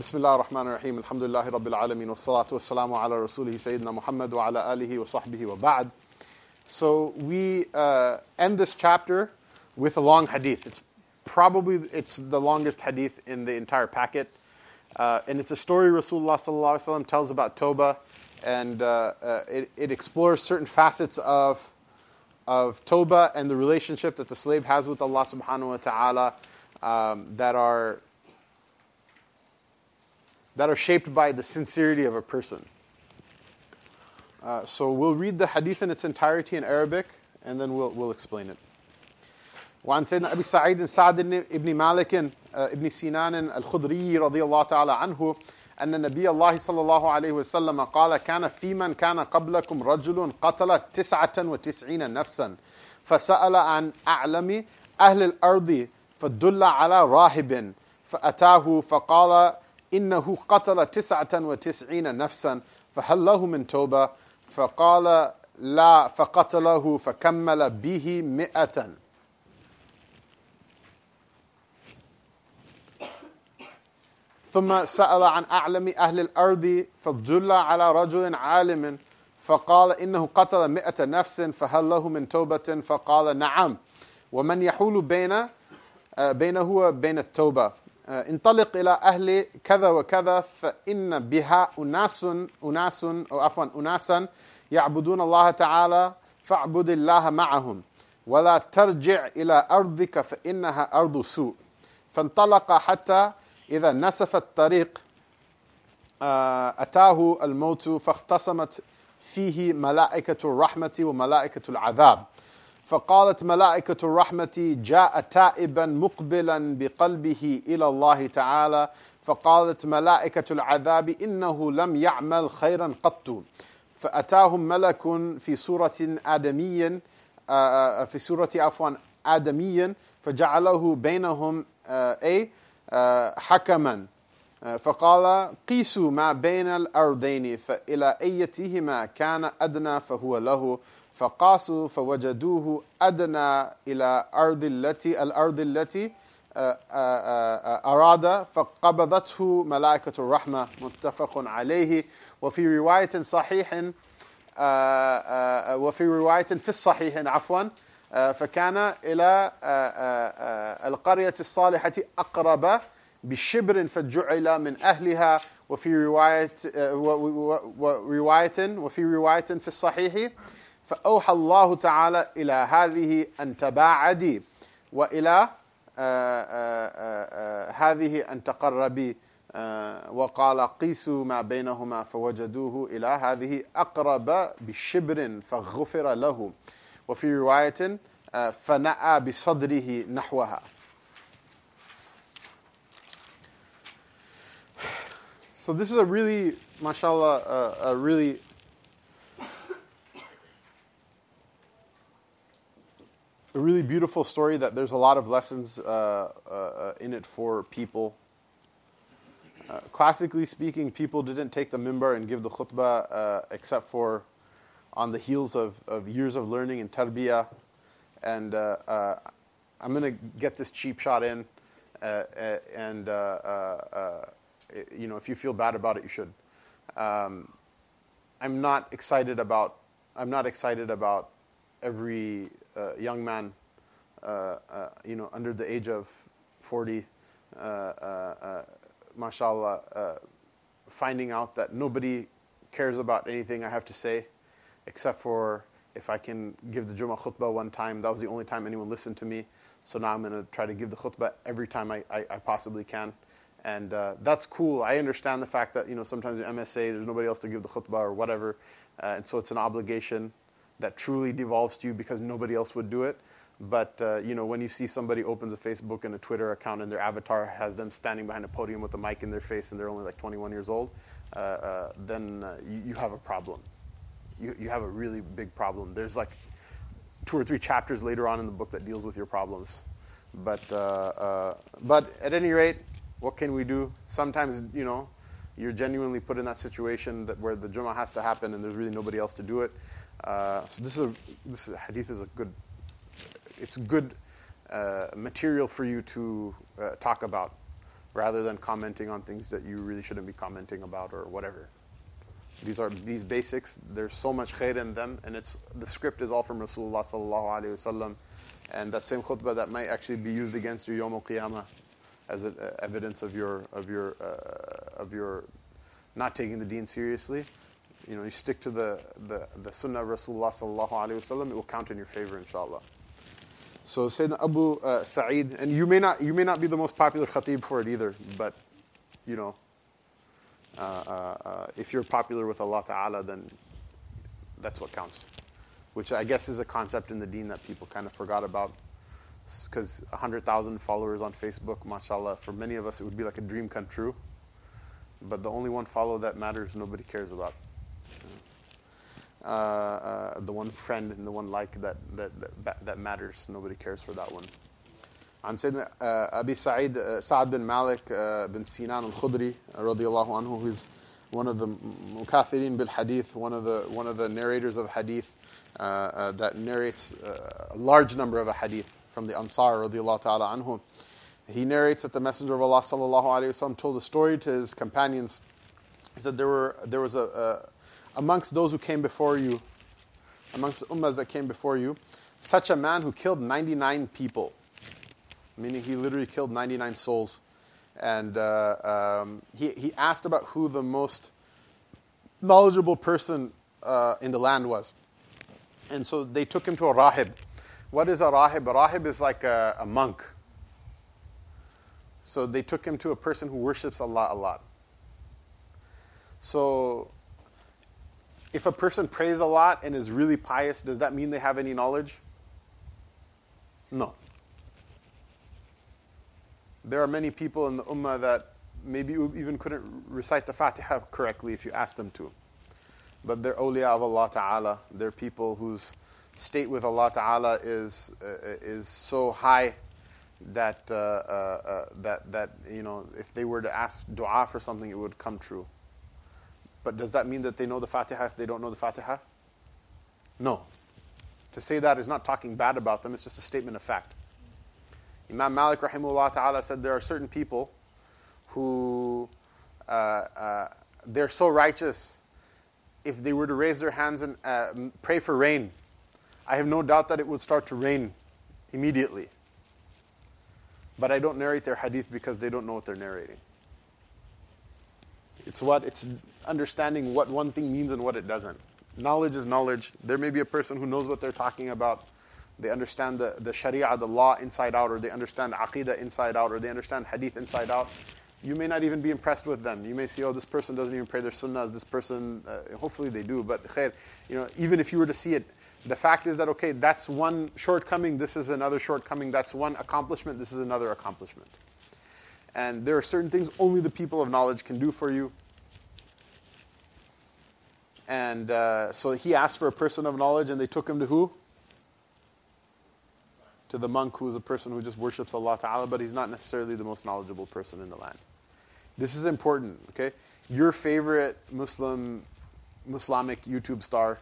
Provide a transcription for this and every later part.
بسم الله الرحمن الرحيم الحمد لله رب العالمين والصلاة والسلام على رسوله سيدنا محمد وعلى آله وصحبه وبعد So we uh, end this chapter with a long hadith. It's probably it's the longest hadith in the entire packet. Uh, and it's a story Rasulullah sallallahu alaihi wasallam tells about Toba, and uh, uh, it, it explores certain facets of of Toba and the relationship that the slave has with Allah subhanahu wa ta'ala um, that are that are shaped by the sincerity of a person. Uh, so we'll read the hadith in its entirety in Arabic, and then we'll, we'll explain it. وعن سيدنا أبي سعيد سعد بن مالك ابن سنان الخدري رضي الله تعالى عنه أن نبي الله صلى الله عليه وسلم قال كان في من كان قبلكم رجل قتل تسعة وتسعين نفسا فسأل عن أعلم أهل الأرض فدل على راهب فأتاه فقال إنه قتل تسعة وتسعين نفسا فهل له من توبة؟ فقال لا فقتله فكمل به مئة. ثم سأل عن أعلم أهل الأرض فدل على رجل عالم فقال إنه قتل مئة نفس فهل له من توبة؟ فقال نعم. ومن يحول بين بينه وبين التوبة. انطلق إلى أهل كذا وكذا فإن بها أناس أناس أو عفوا أناسا يعبدون الله تعالى فاعبد الله معهم ولا ترجع إلى أرضك فإنها أرض سوء. فانطلق حتى إذا نسف الطريق أتاه الموت فاختصمت فيه ملائكة الرحمة وملائكة العذاب. فقالت ملائكة الرحمة جاء تائبا مقبلا بقلبه إلى الله تعالى فقالت ملائكة العذاب إنه لم يعمل خيرا قط. فأتاهم ملك في سورة آدمي في سورة عفوا آدمي فجعله بينهم أي حكما. فقال قيسوا ما بين الأرضين فإلى أيتهما كان أدنى فهو له فقاسوا فوجدوه أدنى إلى أرض التي الأرض التي أراد فقبضته ملائكة الرحمة متفق عليه. وفي رواية صحيح وفي رواية في الصحيح عفوا فكان إلى القرية الصالحة أقرب بشبر فجعل من أهلها. وفي رواية وفي رواية في الصحيح فأوحى الله تعالى إلى هذه أن تباعدي وإلى هذه أن تقربي وقال قيسوا ما بينهما فوجدوه إلى هذه أقرب بشبر فغفر له. وفي رواية فنأى بصدره نحوها. So this is a really, mashallah, uh, a really a really beautiful story that there's a lot of lessons uh, uh, in it for people. Uh, classically speaking, people didn't take the mimbar and give the khutbah uh, except for on the heels of, of years of learning and tarbiyah. And uh, uh, I'm going to get this cheap shot in, and you know, if you feel bad about it, you should. Um, I'm not excited about. I'm not excited about every uh, young man, uh, uh, you know, under the age of 40, mashallah, finding out that nobody cares about anything I have to say, except for if I can give the Jummah khutbah one time. That was the only time anyone listened to me. So now I'm going to try to give the khutbah every time I, I, I possibly can. And uh, that's cool. I understand the fact that you know sometimes in MSA there's nobody else to give the khutbah or whatever, uh, and so it's an obligation that truly devolves to you because nobody else would do it. But uh, you know when you see somebody opens a Facebook and a Twitter account and their avatar has them standing behind a podium with a mic in their face and they're only like 21 years old, then you, you have a problem. You, you have a really big problem. There's like two or three chapters later on in the book that deals with your problems. But uh, uh, but at any rate, what can we do? Sometimes you know you're genuinely put in that situation that where the Jummah has to happen and there's really nobody else to do it. Uh, so this is a, this is, hadith is a good it's good uh, material for you to uh, talk about rather than commenting on things that you really shouldn't be commenting about or whatever. These are these basics. There's so much khair in them, and it's the script is all from Rasulullah sallallahu alaihi wasallam, and that same khutbah that might actually be used against you Yom al Qiyamah as a, uh, evidence of your of your uh, of your not taking the Deen seriously. You know, you stick to the the, the Sunnah of Rasulullah sallallahu alaihi wasallam. It will count in your favor, inshallah. So Sayyidina Abu uh, Sa'id, and you may not you may not be the most popular khatib for it either, but you know, uh, uh, uh, if you're popular with Allah Ta'ala, then that's what counts. Which I guess is a concept in the deen that people kind of forgot about. Because 100,000 followers on Facebook, mashallah, for many of us it would be like a dream come true. But the only one follow that matters, nobody cares about Uh, uh, the one friend and the one like that, that, that, that matters, nobody cares for that one. عن سيدنا أبي سعيد سعد بن مالك بن سينان الخدري رضي الله عنه who is one of the مكاثرين بالحديث one of the one of the narrators of hadith uh, uh, that narrates uh, a large number of a hadith from the Ansar رضي الله تعالى عنه he narrates that the Messenger of Allah sallallahu alaihi wasallam told a story to his companions he said there were there was a, a amongst those who came before you amongst the ummahs that came before you such a man who killed 99 people meaning he literally killed 99 souls. And uh, um, he, he asked about who the most knowledgeable person uh, in the land was. And so they took him to a rahib. What is a rahib? A rahib is like a, a monk. So they took him to a person who worships Allah a lot. So if a person prays a lot and is really pious, does that mean they have any knowledge? No. There are many people in the ummah that maybe even couldn't recite the Fatiha correctly if you asked them to. But they're awliya of Allah Ta'ala. They're people whose state with Allah Ta'ala is, uh, is so high that, uh, uh, uh, that, that, you know, if they were to ask dua for something, it would come true. But does that mean that they know the Fatiha if they don't know the Fatiha? No. To say that is not talking bad about them, it's just a statement of fact. Imam Malik rahimahullah ta'ala said there are certain people who uh, uh, they're so righteous if they were to raise their hands and uh, pray for rain, I have no doubt that it would start to rain immediately. But I don't narrate their hadith because they don't know what they're narrating. It's what it's understanding what one thing means and what it doesn't. Knowledge is knowledge. There may be a person who knows what they're talking about they understand the, the sharia, the law inside out, or they understand aqidah inside out, or they understand hadith inside out. You may not even be impressed with them. You may see, oh, this person doesn't even pray their sunnahs. This person, uh, hopefully they do, but khair, you know, even if you were to see it, the fact is that okay, that's one shortcoming. This is another shortcoming. That's one accomplishment. This is another accomplishment. And there are certain things only the people of knowledge can do for you. And uh, so he asked for a person of knowledge, and they took him to who? to the monk who is a person who just worships Allah Ta'ala, but he's not necessarily the most knowledgeable person in the land. This is important, okay? Your favorite Muslim, Muslimic YouTube star,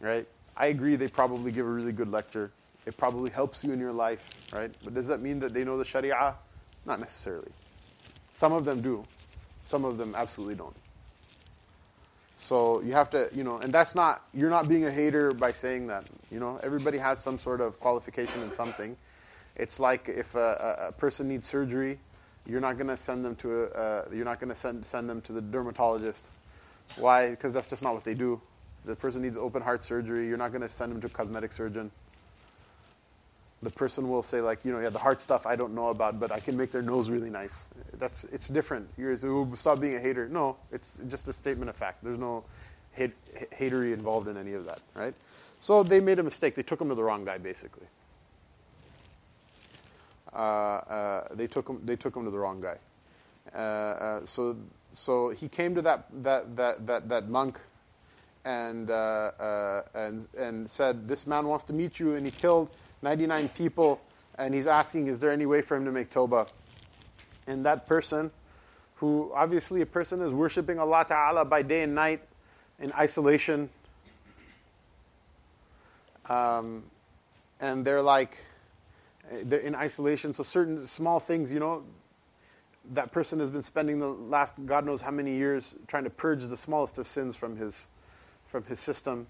right? I agree they probably give a really good lecture. It probably helps you in your life, right? But does that mean that they know the Sharia? Not necessarily. Some of them do. Some of them absolutely don't. So you have to, you know, and that's not, you're not being a hater by saying that. You know, everybody has some sort of qualification in something. It's like if a, a person needs surgery, you're not going to send them to a, uh, you're not going to send, send them to the dermatologist. Why? Because that's just not what they do. If the person needs open heart surgery, you're not going to send them to a cosmetic surgeon the person will say like, you know, yeah, the hard stuff I don't know about, but I can make their nose really nice. That's it's different. You're stop being a hater. No, it's just a statement of fact. There's no hate, hatery involved in any of that, right? So they made a mistake. They took him to the wrong guy, basically. Uh, uh, they took him. They took him to the wrong guy. Uh, uh so so he came to that that that that, that monk. And, uh, uh, and and said, This man wants to meet you, and he killed 99 people, and he's asking, is there any way for him to make Toba? And that person, who obviously a person is worshiping Allah Ta'ala by day and night in isolation, um, and they're like, they're in isolation. So certain small things, you know, that person has been spending the last God knows how many years trying to purge the smallest of sins from his from his system.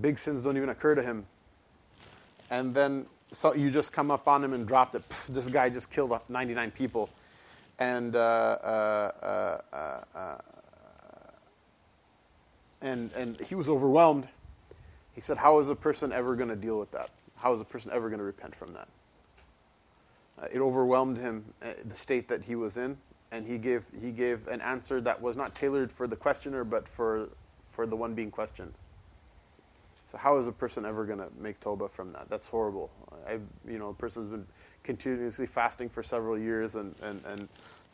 Big sins don't even occur to him. And then so you just come up on him and drop it. this guy just killed 99 people. And uh, uh, uh, uh, and and he was overwhelmed. He said, "How is a person ever going to deal with that? How is a person ever going to repent from that?" Uh, it overwhelmed him, uh, the state that he was in, and he gave he gave an answer that was not tailored for the questioner, but for for the one being questioned. So how is a person ever going to make toba from that? That's horrible. I, you know, a person's been continuously fasting for several years and, and, and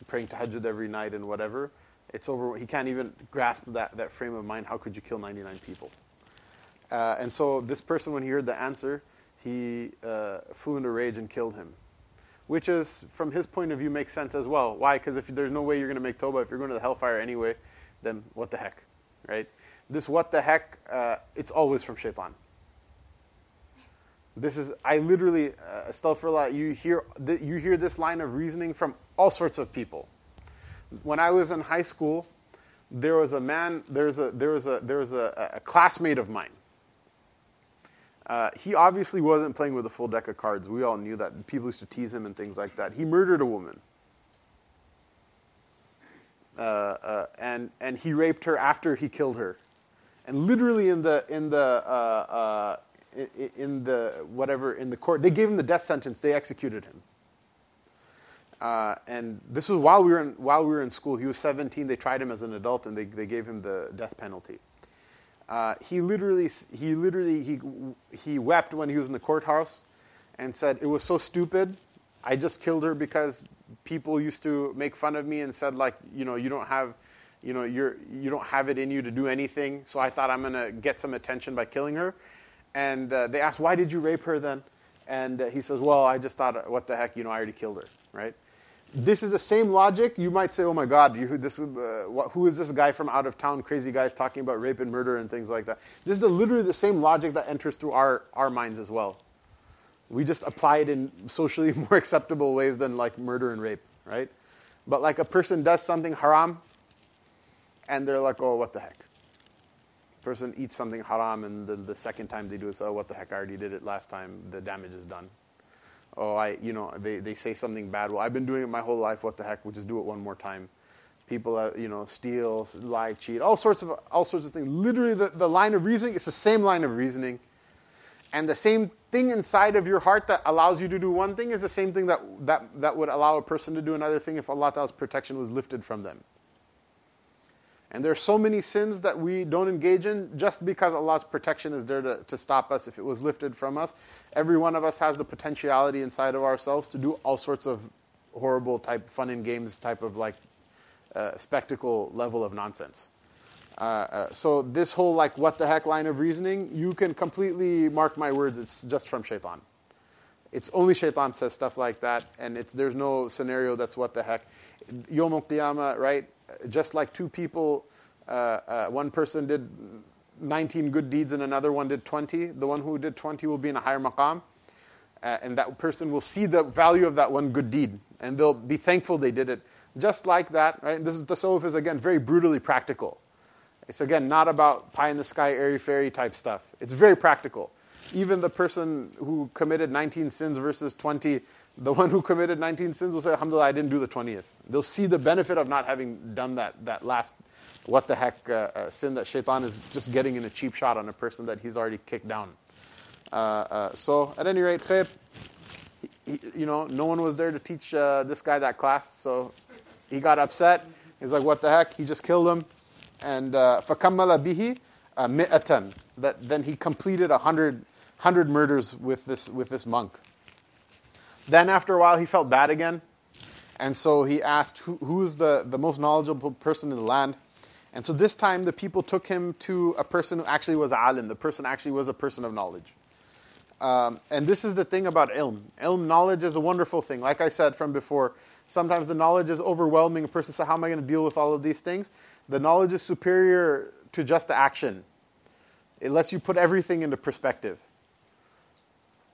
praying tahajjud every night and whatever. It's over. He can't even grasp that, that frame of mind. How could you kill 99 people? Uh, and so this person, when he heard the answer, he uh, flew into rage and killed him which is, from his point of view, makes sense as well. Why? Because if there's no way you're going to make Toba, if you're going to the hellfire anyway, then what the heck, right? This what the heck, uh, it's always from shaitan. This is, I literally, uh, astaghfirullah, you hear, th- you hear this line of reasoning from all sorts of people. When I was in high school, there was a man, there was a, there was a, there was a, a classmate of mine uh, he obviously wasn't playing with a full deck of cards. We all knew that. People used to tease him and things like that. He murdered a woman. Uh, uh, and, and he raped her after he killed her. And literally in the, in the, uh, uh, in the, whatever, in the court, they gave him the death sentence. They executed him. Uh, and this was while we, were in, while we were in school. He was 17. They tried him as an adult and they, they gave him the death penalty. Uh, he literally, he literally, he, he wept when he was in the courthouse and said, it was so stupid. I just killed her because people used to make fun of me and said like, you know, you don't have, you know, you're, you don't have it in you to do anything. So I thought I'm going to get some attention by killing her. And uh, they asked, why did you rape her then? And uh, he says, well, I just thought, what the heck, you know, I already killed her, right? this is the same logic. You might say, "Oh my God, you, this uh, who is this guy from out of town? Crazy guys talking about rape and murder and things like that." This is the, literally the same logic that enters through our our minds as well. We just apply it in socially more acceptable ways than like murder and rape, right? But like a person does something haram, and they're like, "Oh, what the heck." Person eats something haram, and then the second time they do it, so oh, what the heck? I already did it last time. The damage is done oh, I, you know, they, they say something bad. Well, I've been doing it my whole life. What the heck? We'll just do it one more time. People, uh, you know, steal, lie, cheat, all sorts of all sorts of things. Literally, the, the line of reasoning. It's the same line of reasoning, and the same thing inside of your heart that allows you to do one thing is the same thing that that that would allow a person to do another thing if Allah's protection was lifted from them. And there are so many sins that we don't engage in just because Allah's protection is there to, to stop us if it was lifted from us. Every one of us has the potentiality inside of ourselves to do all sorts of horrible type fun and games type of like uh, spectacle level of nonsense. Uh, uh, so this whole like what the heck line of reasoning, you can completely mark my words. It's just from shaitan. It's only shaitan says stuff like that, and it's there's no scenario that's what the heck. Yom Qiyamah, right? just like two people, uh, uh, one person did 19 good deeds and another one did 20, the one who did 20 will be in a higher maqam. Uh, and that person will see the value of that one good deed and they'll be thankful they did it. Just like that, right? This is the tasawwuf is again very brutally practical. It's again not about pie in the sky, airy fairy type stuff. It's very practical. Even the person who committed 19 sins versus 20 the one who committed 19 sins will say, Alhamdulillah, I didn't do the 20th. They'll see the benefit of not having done that, that last, what the heck, uh, uh, sin that shaitan is just getting in a cheap shot on a person that he's already kicked down. Uh, uh so, at any rate, Khayb, you know, no one was there to teach uh, this guy that class, so he got upset. He's like, what the heck? He just killed him. And uh, فَكَمَّلَ بِهِ مِئَةً that Then he completed a hundred, hundred murders with this, with this monk. Then after a while, he felt bad again. And so he asked, who, who is the, the most knowledgeable person in the land? And so this time, the people took him to a person who actually was alim. The person actually was a person of knowledge. Um, and this is the thing about ilm. Ilm, knowledge is a wonderful thing. Like I said from before, sometimes the knowledge is overwhelming. A person says, How am I going to deal with all of these things? The knowledge is superior to just the action, it lets you put everything into perspective.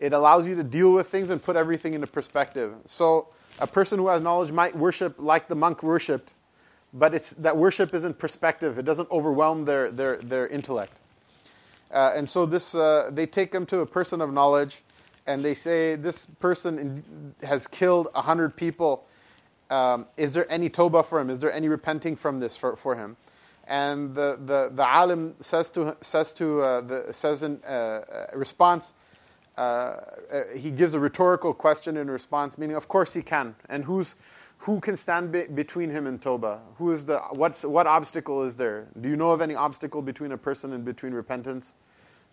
It allows you to deal with things and put everything into perspective. So a person who has knowledge might worship like the monk worshipped, but it's that worship is in perspective. It doesn't overwhelm their their their intellect. Uh, and so this uh, they take them to a person of knowledge, and they say this person has killed a hundred people. Um, is there any toba for him? Is there any repenting from this for, for him? And the, the, the alim says to, says to uh, the, says in uh, uh, response, uh, uh, he gives a rhetorical question in response, meaning, of course he can. And who's, who can stand be- between him and Toba? Who is the, what's, what obstacle is there? Do you know of any obstacle between a person and between repentance?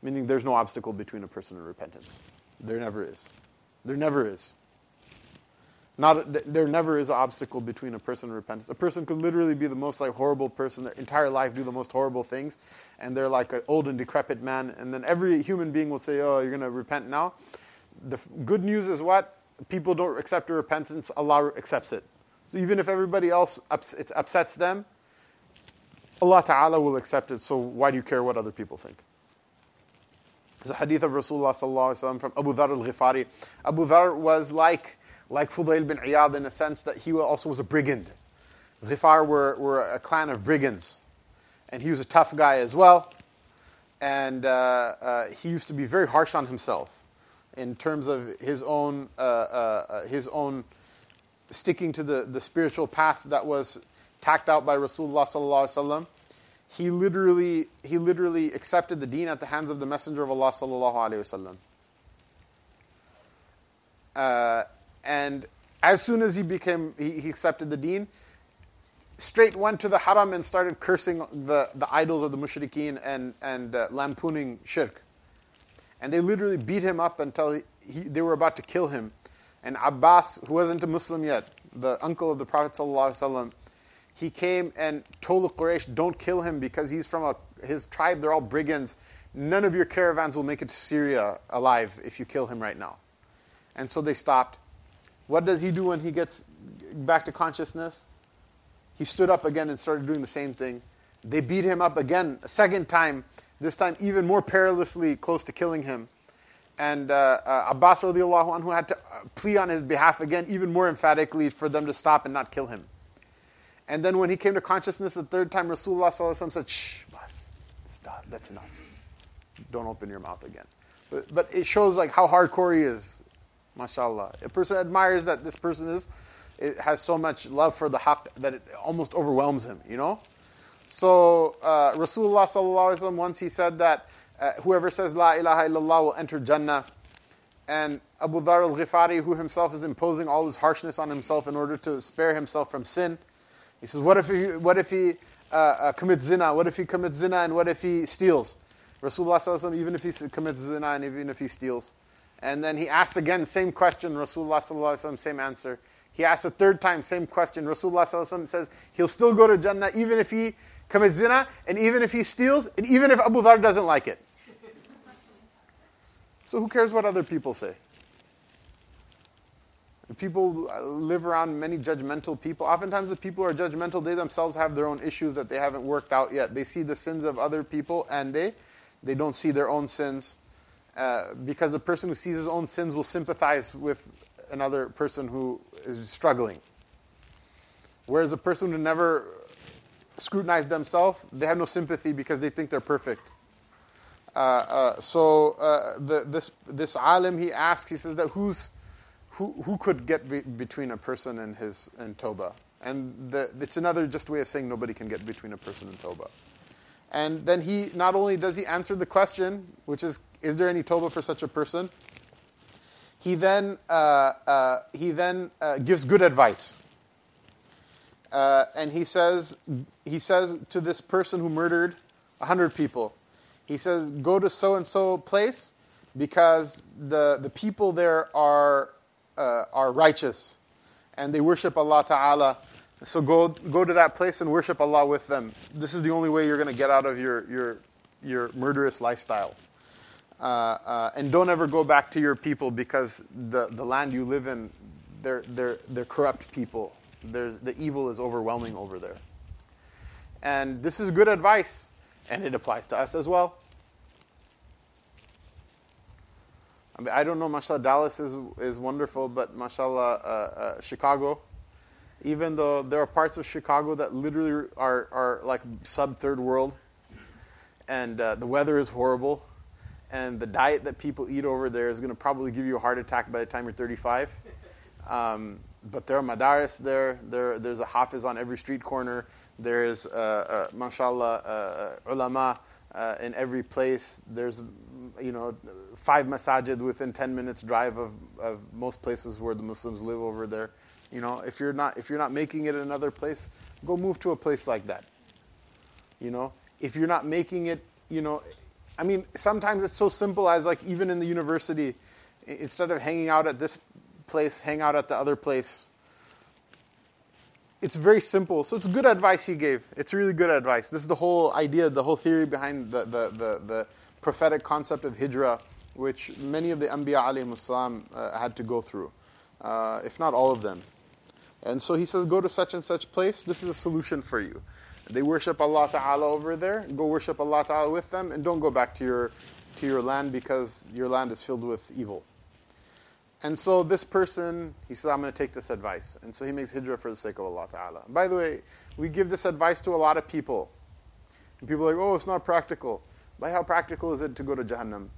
Meaning there's no obstacle between a person and repentance. There never is. There never is. Not, there never is an obstacle between a person and repentance. A person could literally be the most like horrible person, their entire life do the most horrible things, and they're like an old and decrepit man. And then every human being will say, "Oh, you're going to repent now." The good news is what people don't accept a repentance. Allah accepts it. So even if everybody else ups, it upsets them, Allah Taala will accept it. So why do you care what other people think? There's a hadith of Rasulullah from Abu Dhar al-Ghifari. Abu Dhar was like like Fudail bin Iyad in a sense that he also was a brigand. Ghifar were, were a clan of brigands. And he was a tough guy as well. And uh, uh, he used to be very harsh on himself in terms of his own, uh, uh, uh his own sticking to the, the spiritual path that was tacked out by Rasulullah sallallahu alaihi wasallam. He literally, he literally accepted the deen at the hands of the Messenger of Allah sallallahu alaihi wasallam. And as soon as he became, he, he accepted the deen, straight went to the haram and started cursing the, the idols of the mushrikeen and, and uh, lampooning shirk. And they literally beat him up until he, he, they were about to kill him. And Abbas, who wasn't a Muslim yet, the uncle of the Prophet he came and told the Quraysh, don't kill him because he's from a, his tribe, they're all brigands. None of your caravans will make it to Syria alive if you kill him right now. And so they stopped. What does he do when he gets back to consciousness? He stood up again and started doing the same thing. They beat him up again, a second time, this time even more perilously close to killing him. And uh, uh, Abbas radiallahu anhu had to uh, plea on his behalf again, even more emphatically, for them to stop and not kill him. And then when he came to consciousness the third time, Rasulullah said, Shh, Abbas, stop, that's enough. Don't open your mouth again. But, but it shows like how hardcore he is mashallah. A person admires that this person is, it has so much love for the haqq that it almost overwhelms him, you know? So uh, Rasulullah sallallahu once he said that uh, whoever says La ilaha illallah will enter Jannah. And Abu Dhar al-Ghifari, who himself is imposing all his harshness on himself in order to spare himself from sin, he says, what if he, what if he uh, uh commits zina? What if he commits zina and what if he steals? Rasulullah sallallahu even if he commits zina and even if he steals, and then he asks again, same question, Rasulullah same answer. He asks a third time, same question. Rasulullah says he'll still go to Jannah even if he commits zina, and even if he steals, and even if Abu Dhar doesn't like it. so who cares what other people say? People uh, live around many judgmental people. Oftentimes, the people who are judgmental, they themselves have their own issues that they haven't worked out yet. They see the sins of other people, and they, they don't see their own sins. Uh, because the person who sees his own sins will sympathize with another person who is struggling. Whereas a person who never scrutinized themselves, they have no sympathy because they think they're perfect. Uh, uh, so uh, the, this this alim he asks, he says that who's who who could get be, between a person and his and toba, and the, it's another just way of saying nobody can get between a person and toba. And then he not only does he answer the question, which is, is there any Toba for such a person? He then, uh, uh, he then uh, gives good advice. Uh, and he says, he says to this person who murdered 100 people, he says, go to so and so place because the, the people there are, uh, are righteous and they worship Allah Ta'ala so go, go to that place and worship Allah with them. This is the only way you're going to get out of your, your, your murderous lifestyle. Uh, uh, and don't ever go back to your people because the, the land you live in, they're, they're, they're corrupt people. There's, the evil is overwhelming over there. And this is good advice, and it applies to us as well. I, mean, I don't know, mashallah, Dallas is, is wonderful, but mashallah, uh, uh, Chicago, even though there are parts of Chicago that literally are, are like sub third world, and uh, the weather is horrible, and the diet that people eat over there is going to probably give you a heart attack by the time you're 35. Um, but there are madaris there. there. There's a hafiz on every street corner. There's, uh, uh, mashallah, uh, ulama uh, in every place. There's, you know, five masajid within 10 minutes drive of, of most places where the Muslims live over there. You know, if you're not if you're not making it another place, go move to a place like that. You know, if you're not making it, you know, I mean, sometimes it's so simple as like even in the university, instead of hanging out at this place, hang out at the other place. It's very simple. So it's good advice he gave. It's really good advice. This is the whole idea, the whole theory behind the, the, the, the prophetic concept of hijrah, which many of the Anbiya alayhi uh, had to go through, uh, if not all of them. And so he says, go to such and such place. This is a solution for you. They worship Allah Ta'ala over there. Go worship Allah Ta'ala with them and don't go back to your, to your land because your land is filled with evil. And so this person, he says, I'm going to take this advice. And so he makes hijrah for the sake of Allah Ta'ala. By the way, we give this advice to a lot of people. And people are like, oh, it's not practical. By how practical is it to go to Jahannam?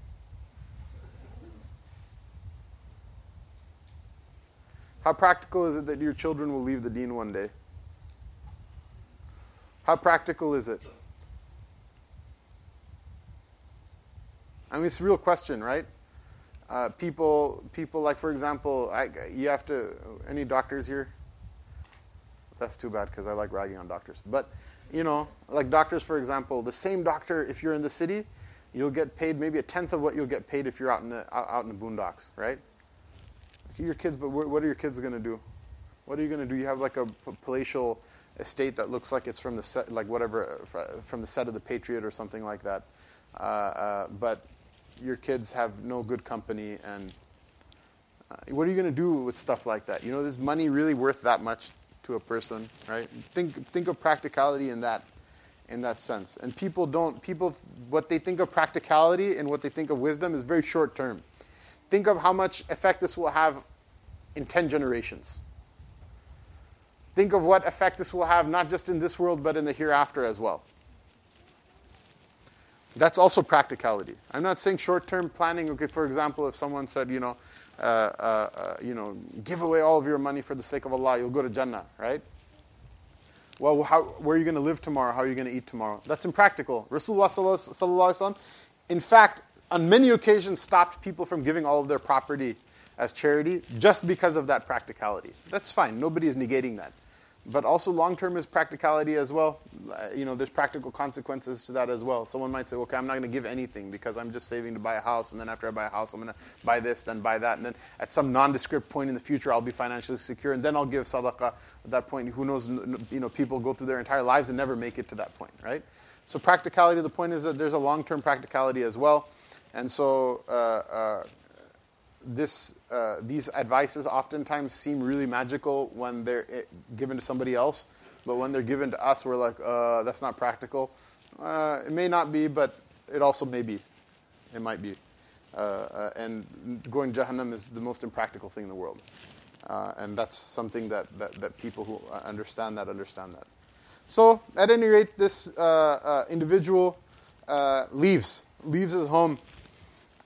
How practical is it that your children will leave the deen one day? How practical is it? I mean, it's a real question, right? Uh, people, people like, for example, I, you have to. Any doctors here? That's too bad because I like ragging on doctors. But you know, like doctors, for example, the same doctor, if you're in the city, you'll get paid maybe a tenth of what you'll get paid if you're out in the out in the boondocks, right? Your kids, but what are your kids going to do? What are you going to do? You have like a palatial estate that looks like it's from the set, like whatever, from the set of the Patriot or something like that. Uh, uh, but your kids have no good company, and uh, what are you going to do with stuff like that? You know, is money really worth that much to a person, right? Think think of practicality in that in that sense. And people don't people what they think of practicality and what they think of wisdom is very short term. Think of how much effect this will have in 10 generations. Think of what effect this will have not just in this world but in the hereafter as well. That's also practicality. I'm not saying short-term planning. Okay, for example, if someone said, you know, uh, uh, uh, you know, give away all of your money for the sake of Allah, you'll go to Jannah, right? Well, how, where are you going to live tomorrow? How are you going to eat tomorrow? That's impractical. Rasulullah in fact, on many occasions, stopped people from giving all of their property as charity just because of that practicality. That's fine. Nobody is negating that but also long term is practicality as well. Uh, you know, there's practical consequences to that as well. Someone might say, okay, I'm not going to give anything because I'm just saving to buy a house, and then after I buy a house, I'm going to buy this, then buy that, and then at some nondescript point in the future, I'll be financially secure, and then I'll give sadaqah. At that point, who knows? You know, people go through their entire lives and never make it to that point, right? So practicality. The point is that there's a long term practicality as well, and so. Uh, uh, this, uh, these advices oftentimes seem really magical when they're eh, given to somebody else, but when they're given to us, we're like, uh, that's not practical. Uh, it may not be, but it also may be. It might be. Uh, and going Jahannam is the most impractical thing in the world. And that's something that, that, that, people who understand that understand that. So, at any rate, this individual leaves, leaves his home,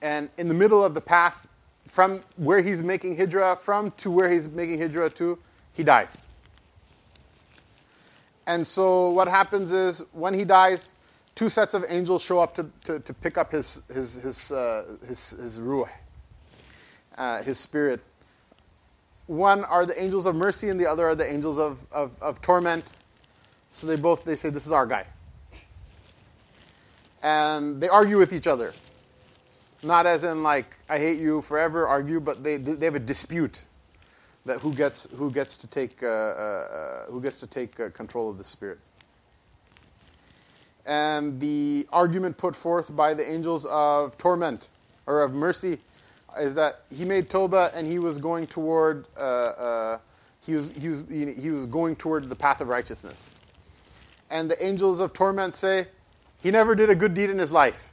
and in the middle of the path, from where he's making hijrah from to where he's making hijrah to, he dies. And so what happens is when he dies, two sets of angels show up to, to, to pick up his, his, his, uh, his, his ruh, uh, his spirit. One are the angels of mercy and the other are the angels of, of, of torment. So they both, they say, this is our guy. And they argue with each other. Not as in like I hate you forever, argue, but they they have a dispute that who gets who gets to take uh, uh, who gets to take uh, control of the spirit. And the argument put forth by the angels of torment or of mercy is that he made toba and he was going toward uh, uh, he was he was he was going toward the path of righteousness. And the angels of torment say he never did a good deed in his life.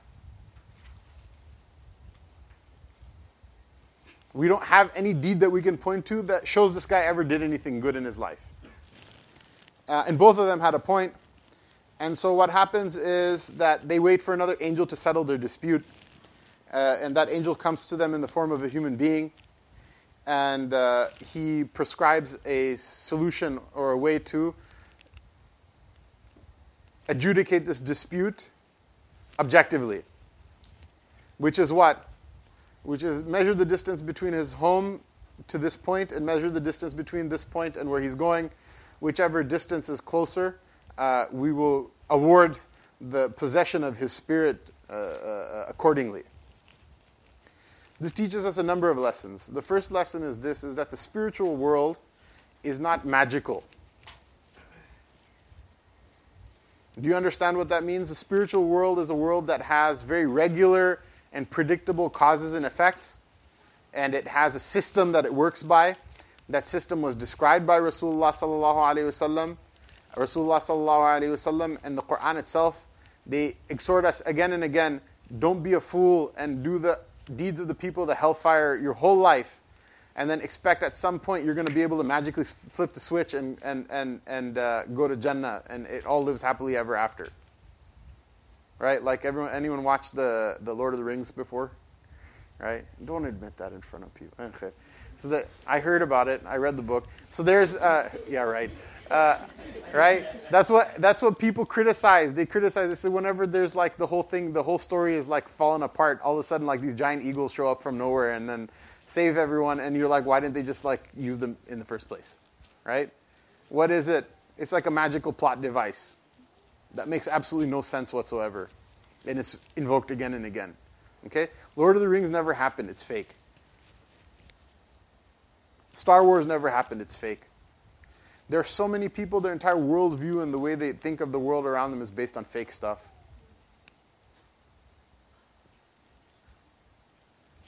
We don't have any deed that we can point to that shows this guy ever did anything good in his life. Uh, and both of them had a point. And so what happens is that they wait for another angel to settle their dispute. Uh, and that angel comes to them in the form of a human being. And uh, he prescribes a solution or a way to adjudicate this dispute objectively. Which is what? Which is measure the distance between his home to this point and measure the distance between this point and where he's going. Whichever distance is closer, uh, we will award the possession of his spirit uh, uh, accordingly. This teaches us a number of lessons. The first lesson is this is that the spiritual world is not magical. Do you understand what that means? The spiritual world is a world that has very regular and predictable causes and effects, and it has a system that it works by. That system was described by Rasulullah sallallahu alaihi wasallam. Rasulullah sallallahu alaihi wasallam and the Quran itself, they exhort us again and again: don't be a fool and do the deeds of the people the hellfire your whole life, and then expect at some point you're going to be able to magically flip the switch and and and and uh, go to Jannah and it all lives happily ever after right? Like everyone, anyone watched the the Lord of the Rings before, right? Don't admit that in front of people. Okay. So that I heard about it. I read the book. So there's, uh, yeah, right, uh, right. That's what that's what people criticize. They criticize. They say whenever there's like the whole thing, the whole story is like falling apart. All of a sudden, like these giant eagles show up from nowhere and then save everyone. And you're like, why didn't they just like use them in the first place, right? What is it? It's like a magical plot device that makes absolutely no sense whatsoever. And it's invoked again and again. Okay? Lord of the Rings never happened, it's fake. Star Wars never happened, it's fake. There are so many people, their entire worldview and the way they think of the world around them is based on fake stuff.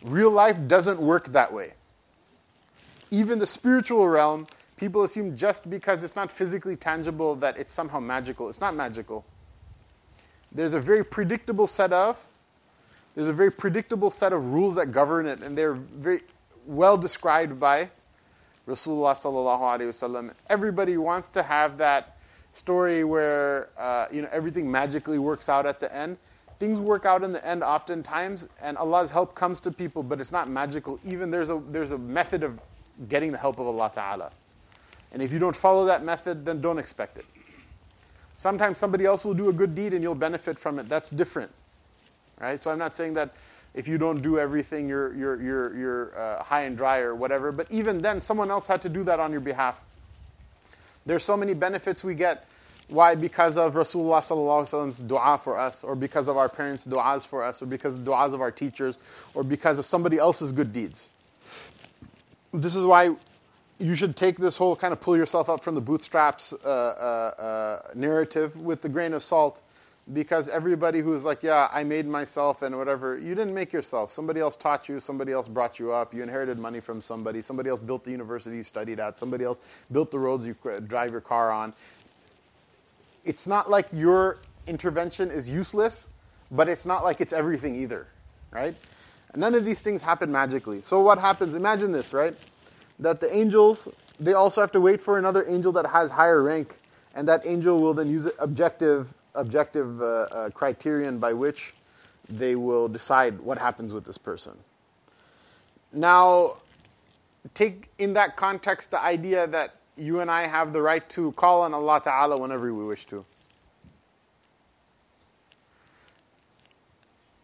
Real life doesn't work that way. Even the spiritual realm people assume just because it's not physically tangible that it's somehow magical. It's not magical. There's a very predictable set of there's a very predictable set of rules that govern it, and they're very well described by Rasulullah sallallahu alaihi wasallam. Everybody wants to have that story where uh, you know everything magically works out at the end. Things work out in the end oftentimes, and Allah's help comes to people, but it's not magical. Even there's a there's a method of getting the help of Allah Taala. And if you don't follow that method, then don't expect it. Sometimes somebody else will do a good deed and you'll benefit from it. That's different. Right? So I'm not saying that if you don't do everything, you're, you're, you're, you're uh, high and dry or whatever. But even then, someone else had to do that on your behalf. There's so many benefits we get. Why? Because of Rasulullah's dua for us, or because of our parents' du'as for us, or because of du'as of our teachers, or because of somebody else's good deeds. This is why you should take this whole kind of pull yourself up from the bootstraps uh, uh, uh, narrative with the grain of salt because everybody who's like, yeah, I made myself and whatever, you didn't make yourself. Somebody else taught you, somebody else brought you up, you inherited money from somebody, somebody else built the university you studied at, somebody else built the roads you drive your car on. It's not like your intervention is useless, but it's not like it's everything either, right? None of these things happen magically. So what happens? Imagine this, right? That the angels they also have to wait for another angel that has higher rank, and that angel will then use objective objective uh, uh, criterion by which they will decide what happens with this person. Now, take in that context the idea that you and I have the right to call on Allah Ta'ala whenever we wish to.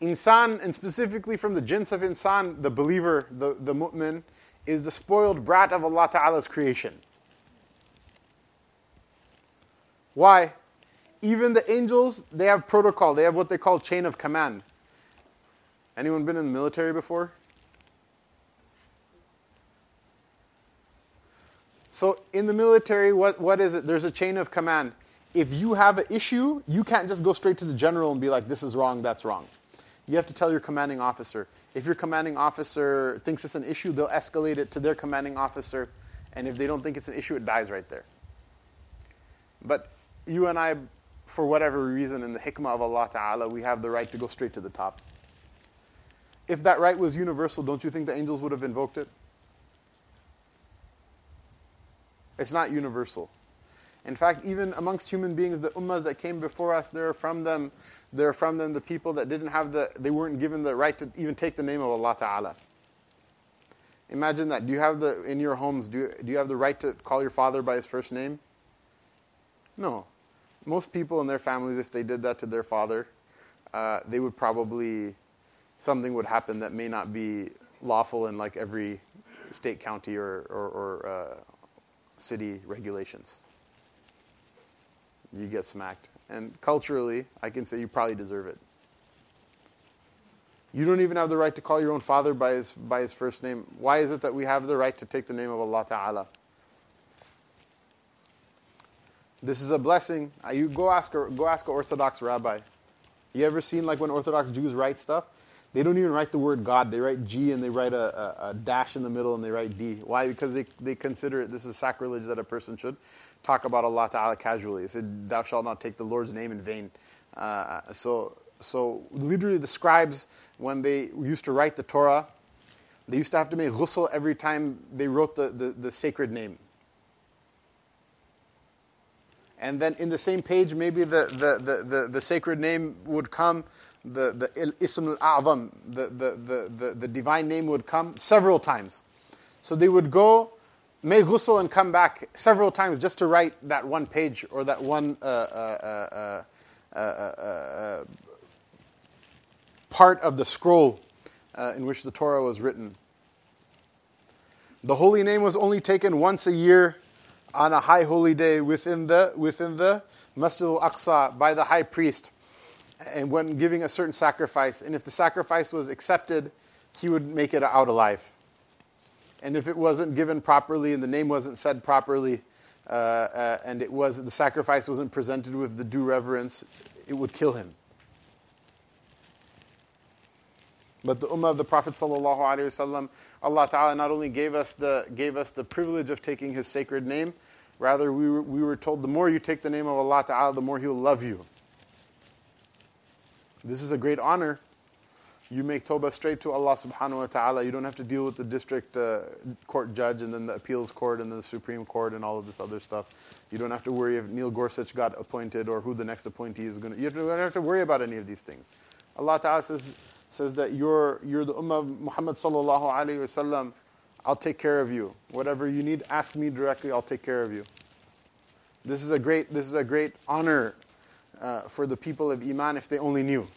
Insan, and specifically from the jins of insan, the believer, the, the mu'min, is the spoiled brat of Allah Ta'ala's creation. Why? Even the angels, they have protocol. They have what they call chain of command. Anyone been in the military before? So in the military, what, what is it? There's a chain of command. If you have an issue, you can't just go straight to the general and be like, this is wrong, that's wrong. You have to tell your commanding officer. If your commanding officer thinks it's an issue, they'll escalate it to their commanding officer. And if they don't think it's an issue, it dies right there. But you and I, for whatever reason, in the hikmah of Allah Ta'ala, we have the right to go straight to the top. if that right was universal, don't you think the angels would have invoked it? It's not universal. In fact, even amongst human beings, the ummahs that came before us, there are from them, there are from them the people that didn't have the, they weren't given the right to even take the name of Allah Ta'ala. Imagine that. Do you have the, in your homes, do you, do you have the right to call your father by his first name? No. Most people in their families, if they did that to their father, uh, they would probably, something would happen that may not be lawful in like every state, county, or, or, or uh, city regulations. You get smacked. And culturally, I can say you probably deserve it. You don't even have the right to call your own father by his, by his first name. Why is it that we have the right to take the name of Allah Ta'ala? This is a blessing. Uh, you go ask go ask an Orthodox rabbi. You ever seen like when Orthodox Jews write stuff? They don't even write the word God. They write G and they write a, a, a dash in the middle and they write D. Why? Because they, they consider it, this is sacrilege that a person should talk about Allah Ta'ala casually. He said, Thou shalt not take the Lord's name in vain. Uh, so, so literally the scribes, when they used to write the Torah, they used to have to make ghusl every time they wrote the, the, the sacred name. And then in the same page, maybe the, the, the, the, the sacred name would come, the, the Ism al-A'zam, the, the, the, the, the divine name would come several times. So they would go, make ghusl and come back several times just to write that one page or that one uh, uh, uh, part of the scroll in which the Torah was written. The holy name was only taken once a year on a high holy day within the within the Masjid al-Aqsa by the high priest and when giving a certain sacrifice and if the sacrifice was accepted he would make it out alive and if it wasn't given properly and the name wasn't said properly uh, uh, and it was the sacrifice wasn't presented with the due reverence it would kill him but the ummah of the Prophet sallallahu Allah Ta'ala not only gave us the gave us the privilege of taking His sacred name, rather we were, we were told the more you take the name of Allah Ta'ala, the more He will love you. This is a great honor. You make tawbah straight to Allah Subhanahu wa Ta'ala. You don't have to deal with the district uh, court judge and then the appeals court and then the Supreme Court and all of this other stuff. You don't have to worry if Neil Gorsuch got appointed or who the next appointee is going to. You don't have to worry about any of these things. Allah Ta'ala says, says that you're, you're the ummah of Muhammad sallallahu alayhi wasallam. I'll take care of you. Whatever you need, ask me directly. I'll take care of you. This is a great, this is a great honor uh, for the people of Iman if they only knew.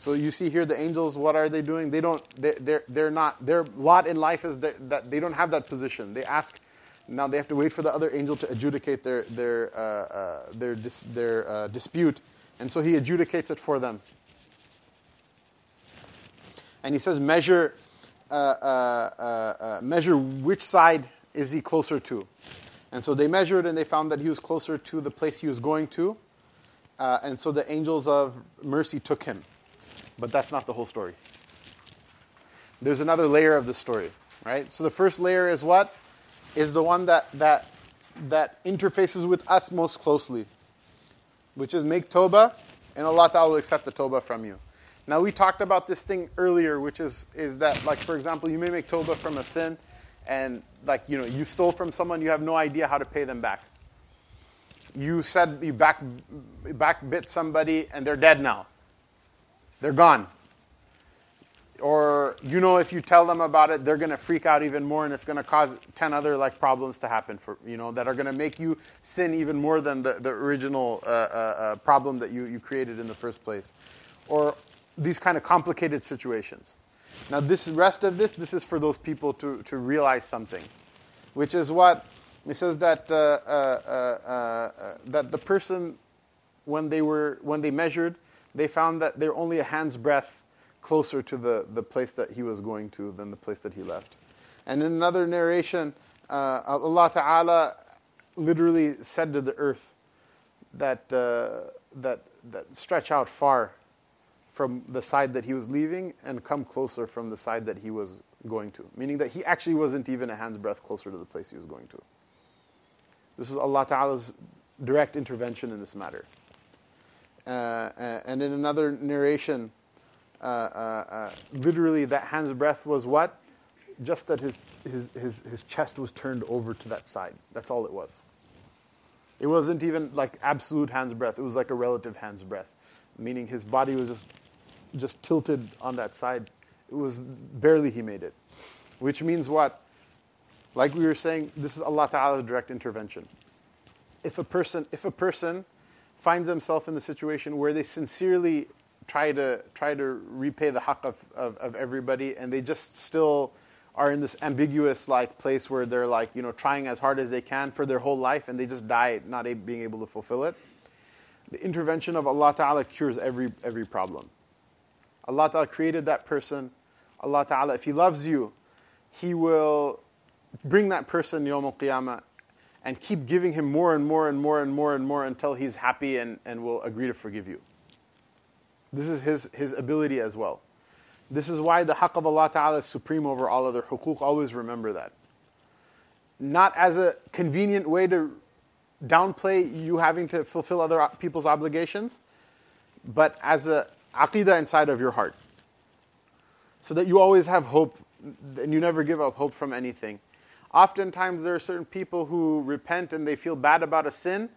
So you see here, the angels, what are they doing? They don't, they're, they're, not, their lot in life is that they don't have that position. They ask, now they have to wait for the other angel to adjudicate their, their, uh, uh, their, dis, their uh, dispute. And so he adjudicates it for them and he says measure uh, uh, uh, measure which side is he closer to. And so they measured and they found that he was closer to the place he was going to. And so the angels of mercy took him. But that's not the whole story. There's another layer of the story, right? So the first layer is what? Is the one that, that, that interfaces with us most closely, which is make Toba, and Allah Ta'ala will accept the Toba from you. Now we talked about this thing earlier, which is is that like for example, you may make toba from a sin, and like you know you stole from someone, you have no idea how to pay them back. You said you back back bit somebody, and they're dead now. They're gone. Or you know if you tell them about it, they're going to freak out even more, and it's going to cause ten other like problems to happen for you know that are going to make you sin even more than the the original uh, uh, uh, problem that you you created in the first place. Or these kind of complicated situations. Now, this rest of this, this is for those people to, to realize something, which is what it says that uh, uh, uh, uh, that the person, when they were when they measured, they found that they're only a hand's breadth closer to the, the place that he was going to than the place that he left. And in another narration, uh, Allah Taala literally said to the earth that uh, that that stretch out far from the side that he was leaving and come closer from the side that he was going to. Meaning that he actually wasn't even a hand's breadth closer to the place he was going to. This is Allah Ta'ala's direct intervention in this matter. Uh, and in another narration, uh, uh, uh, literally that hand's breadth was what? Just that his, his, his, his chest was turned over to that side. That's all it was. It wasn't even like absolute hand's breadth. It was like a relative hand's breadth, meaning his body was just, just tilted on that side. It was barely he made it. Which means what? Like we were saying, this is Allah Ta'ala's direct intervention. If a person, if a person finds themselves in the situation where they sincerely try to try to repay the haqq of, of, of, everybody and they just still are in this ambiguous like place where they're like you know trying as hard as they can for their whole life and they just die not being able to fulfill it. The intervention of allah ta'ala cures every every problem. Allah ta'ala created that person. Allah ta'ala if he loves you he will bring that person yawm al-qiyamah and keep giving him more and more and more and more and more until he's happy and, and will agree to forgive you. This is his, his ability as well. This is why the haqq of Allah Ta'ala is supreme over all other hukuk. Always remember that. Not as a convenient way to downplay you having to fulfill other people's obligations, but as a aqidah inside of your heart. So that you always have hope and you never give up hope from anything. Oftentimes, there are certain people who repent and they feel bad about a sin.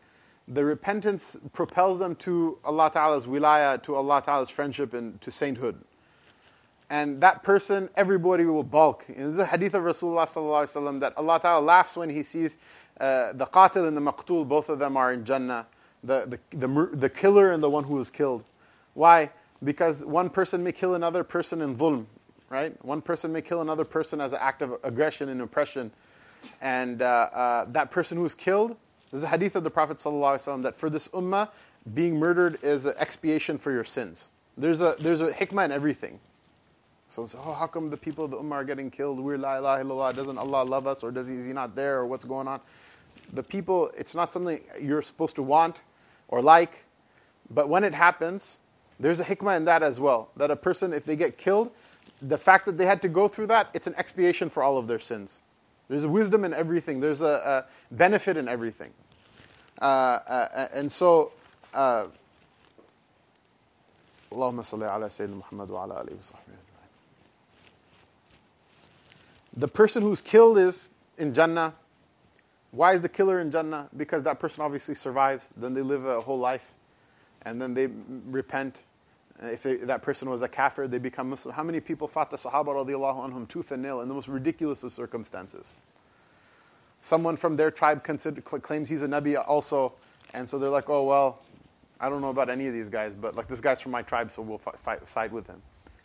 The repentance propels them to Allah Ta'ala's wilaya, to Allah Ta'ala's friendship, and to sainthood. And that person, everybody will balk. In the hadith of Rasulullah that Allah Ta'ala laughs when He sees uh, the qatil and the maqtul, both of them are in Jannah. The, the, the, the killer and the one who was killed. Why? Because one person may kill another person in dhulm, right? One person may kill another person as an act of aggression and oppression and uh, uh, that person who is killed, there's a hadith of the Prophet ﷺ that for this ummah, being murdered is an expiation for your sins. There's a, there's a hikmah in everything. So oh, how come the people of the ummah are getting killed? We're la ilaha illallah. Doesn't Allah love us? Or does he, is he not there? Or what's going on? The people, it's not something you're supposed to want or like. But when it happens, there's a hikmah in that as well. That a person, if they get killed, the fact that they had to go through that, it's an expiation for all of their sins. There's wisdom in everything. There's a, a benefit in everything. Uh, uh, and so, uh, The person who's killed is in Jannah. Why is the killer in Jannah? Because that person obviously survives. Then they live a whole life. And then they repent. If they, that person was a kafir, they become Muslim. How many people fought the Sahaba radiallahu anhum tooth and nail in the most ridiculous of circumstances? Someone from their tribe claims he's a Nabi also, and so they're like, oh, well, I don't know about any of these guys, but like this guy's from my tribe, so we'll fight, fight, side with him.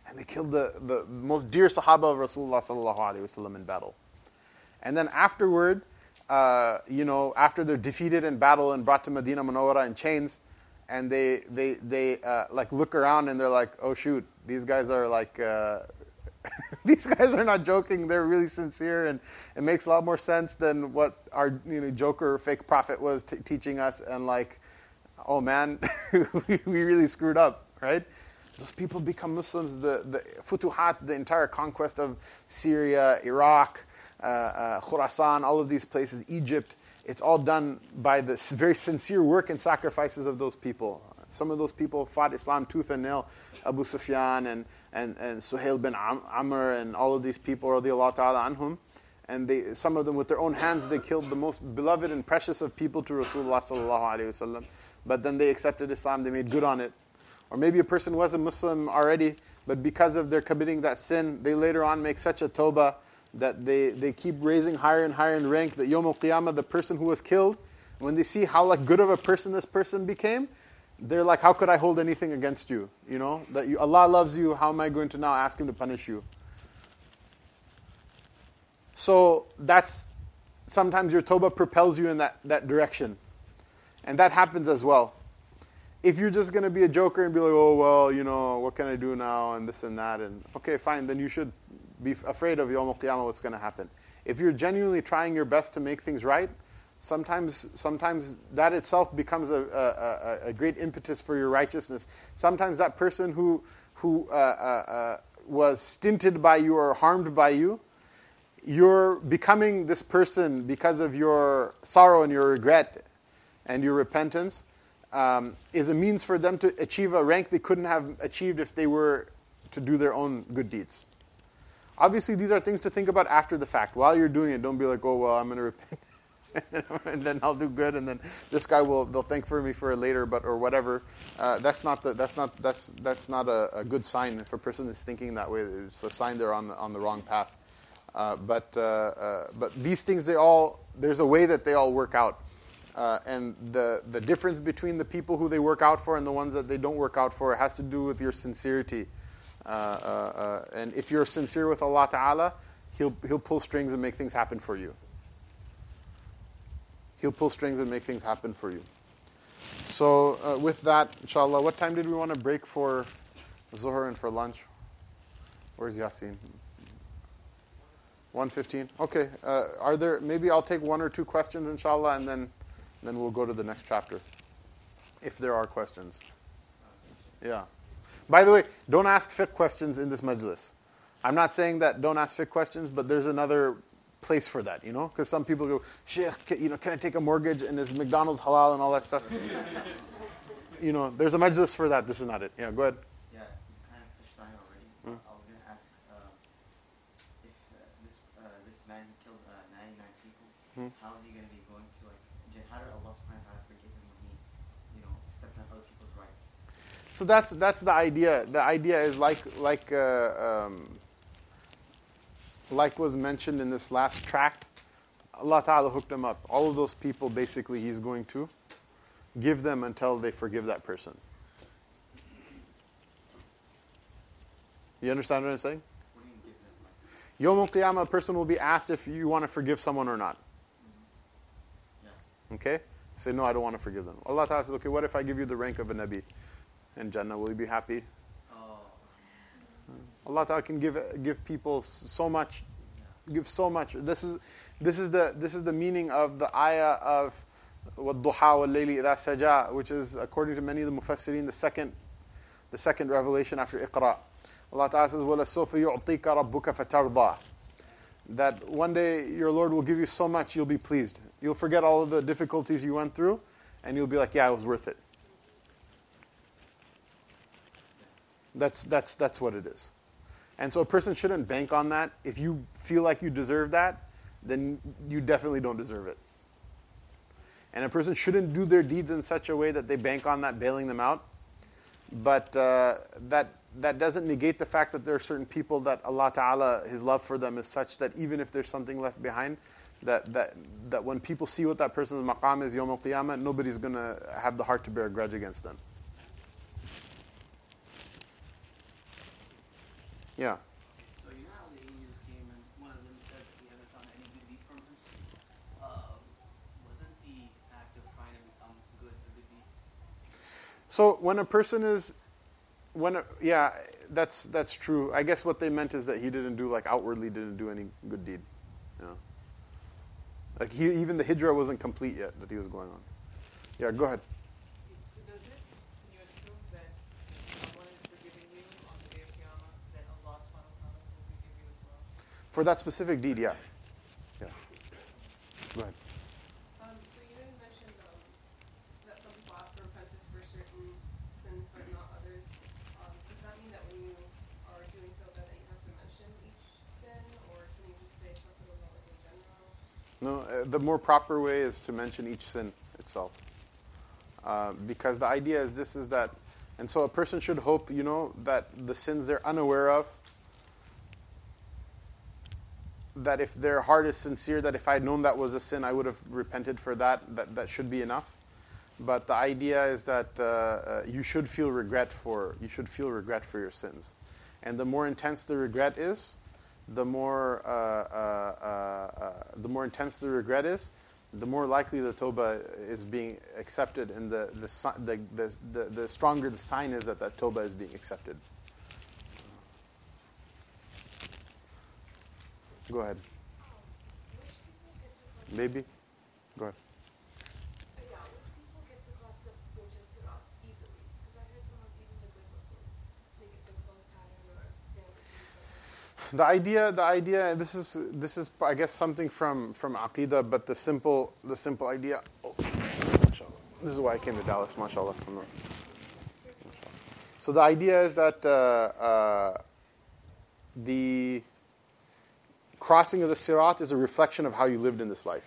And they killed the, the most dear Sahaba of Rasulullah sallallahu alaihi wasallam in battle. And then afterward, uh, you know, after they're defeated in battle and brought to Medina Munawwara in chains, and they they they uh, like look around and they're like, oh shoot, these guys are like. Uh, these guys are not joking. They're really sincere, and it makes a lot more sense than what our you know joker fake prophet was t- teaching us. And like, oh man, we, really screwed up, right? Those people become Muslims. The the futuhat, the entire conquest of Syria, Iraq, uh, uh, Khurasan, all of these places, Egypt. It's all done by the very sincere work and sacrifices of those people. Some of those people fought Islam tooth and nail. Abu Sufyan and, and, and Suhail bin Amr and all of these people, radiallahu ta'ala anhum. And they, some of them with their own hands, they killed the most beloved and precious of people to Rasulullah sallallahu alayhi wasallam. But then they accepted Islam, they made good on it. Or maybe a person was a Muslim already, but because of their committing that sin, they later on make such a tawbah that they, they keep raising higher and higher in rank, that Yom Al-Qiyamah, the person who was killed, when they see how like good of a person this person became, they're like, how could I hold anything against you? You know, that you, Allah loves you, how am I going to now ask Him to punish you? So that's sometimes your tawbah propels you in that, that direction. And that happens as well. If you're just going to be a joker and be like, oh, well, you know, what can I do now, and this and that, and okay, fine, then you should be afraid of Yom Qiyamah, what's going to happen. If you're genuinely trying your best to make things right, sometimes, sometimes that itself becomes a, a, a great impetus for your righteousness. Sometimes that person who, who uh, uh, uh, was stinted by you or harmed by you, you're becoming this person because of your sorrow and your regret and your repentance um, is a means for them to achieve a rank they couldn't have achieved if they were to do their own good deeds. Obviously, these are things to think about after the fact. While you're doing it, don't be like, oh, well, I'm going to repent. and then I'll do good, and then this guy will they'll thank for me for later, but or whatever. Uh, that's not the that's not that's that's not a, a, good sign if a person is thinking that way. It's a sign they're on on the wrong path. Uh, but uh, uh but these things they all there's a way that they all work out. Uh, and the, the difference between the people who they work out for and the ones that they don't work out for has to do with your sincerity. Uh, and if you're sincere with Allah Ta'ala, he'll, he'll pull strings and make things happen for you. He'll pull strings and make things happen for you. So, uh, with that, inshallah, what time did we want to break for Zuhr and for lunch? Where's Yasin? 115. Okay. Uh, are there? Maybe I'll take one or two questions, inshallah, and then then we'll go to the next chapter, if there are questions. Yeah. By the way, don't ask fiqh questions in this majlis. I'm not saying that don't ask fiqh questions, but there's another place for that, you know? Because some people go, Sheikh, can, you know, can I take a mortgage and is McDonald's halal and all that stuff? you know, there's a majlis for that. This is not it. Yeah, go ahead. Yeah, kind of touched on already. Hmm? I was going to ask uh, if uh, this uh, this man killed uh, 99 people, hmm? how is he going to be going to like how did Allah subhanahu wa ta'ala forgive him when he, you know, stepped on other people's rights? So that's that's the idea. The idea is like like uh, um, like was mentioned in this last tract, Allah Ta'ala hooked them up. All of those people, basically, He's going to give them until they forgive that person. You understand what I'm saying? Yom al Qiyamah, a person will be asked if you want to forgive someone or not. Okay? Say, no, I don't want to forgive them. Allah Ta'ala says, okay, what if I give you the rank of a Nabi in Jannah. Will you be happy? Oh. Allah Ta'ala can give give people so much give so much. This is this is the this is the meaning of the ayah of what Duha wal Layli Ida Saja, which is according to many of the Mufassirin the second the second revelation after Iqra. Allah Ta'ala says, Wala sofa yu'tika rabbuka fatarda. That one day your Lord will give you so much you'll be pleased. You'll forget all of the difficulties you went through and you'll be like, Yeah, it was worth it. That's, that's, that's what it is. And so a person shouldn't bank on that. If you feel like you deserve that, then you definitely don't deserve it. And a person shouldn't do their deeds in such a way that they bank on that bailing them out. But uh, that that doesn't negate the fact that there are certain people that Allah Ta'ala, His love for them is such that even if there's something left behind, that, that, that when people see what that person's maqam is, Yom Al Qiyamah, nobody's going to have the heart to bear a grudge against them. Yeah. So you know how the angels came and one of them said he haven't found any good deed from him? Uh, wasn't the act of trying to become good a good deed? So when a person is, when a, yeah, that's that's true. I guess what they meant is that he didn't do like outwardly didn't do any good deed. You know? Like he even the hijra wasn't complete yet that he was going on. Yeah, go ahead. For that specific deed, yeah. Yeah. Go ahead. Um, so you mentioned um, that some people ask for repentance for certain sins but not others. Um, does that mean that when you are doing tawbah that you have to mention each sin, or can you that specific something about it in general? No, uh, the more proper way is to mention each sin itself. Uh, because the idea is this is that, and so a person should hope, you know, that the sins they're unaware of, that if their heart is sincere, that if I had known that was a sin, I would have repented for that. That that should be enough. But the idea is that uh, uh, you should feel regret for you should feel regret for your sins, and the more intense the regret is, the more uh, uh, uh, uh the more intense the regret is, the more likely the toba is being accepted, and the the, the the, the, the stronger the sign is that that toba is being accepted. Go ahead. Maybe. Go ahead. The idea, the idea. This is this is, I guess, something from from aqidah, but the simple the simple idea. Oh, this is why I came to Dallas, mashallah. So the idea is that uh, uh, the crossing of the sirat is a reflection of how you lived in this life.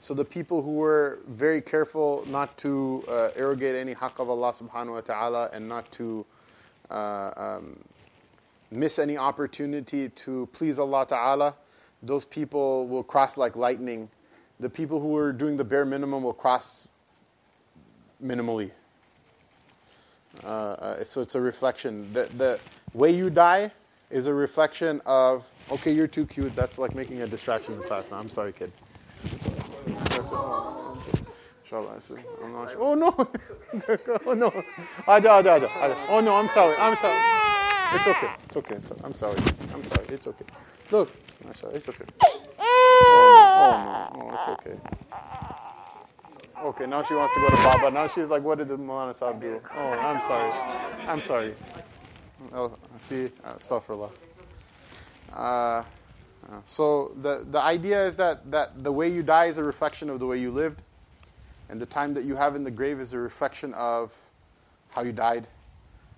So the people who were very careful not to uh, arrogate any haqq of Allah subhanahu wa ta'ala and not to uh, um, miss any opportunity to please Allah ta'ala, those people will cross like lightning. The people who are doing the bare minimum will cross minimally. Uh, uh, so it's a reflection. The, the way you die is a reflection of, okay, you're too cute. That's like making a distraction in class now. I'm sorry, kid. Oh no! oh no! Aja, aja, aja. Oh no, I'm sorry. I'm sorry. It's okay. It's okay. It's okay. I'm sorry. I'm sorry. It's okay. Look, it's okay. Oh, no. oh it's okay. Okay, now she wants to go to Baba. Now she's like, what did the Maulana Sahib do? Oh, I'm sorry. I'm sorry. Oh, see, astaghfirullah. Uh, uh, so the, the idea is that, that the way you die is a reflection of the way you lived, and the time that you have in the grave is a reflection of how you died,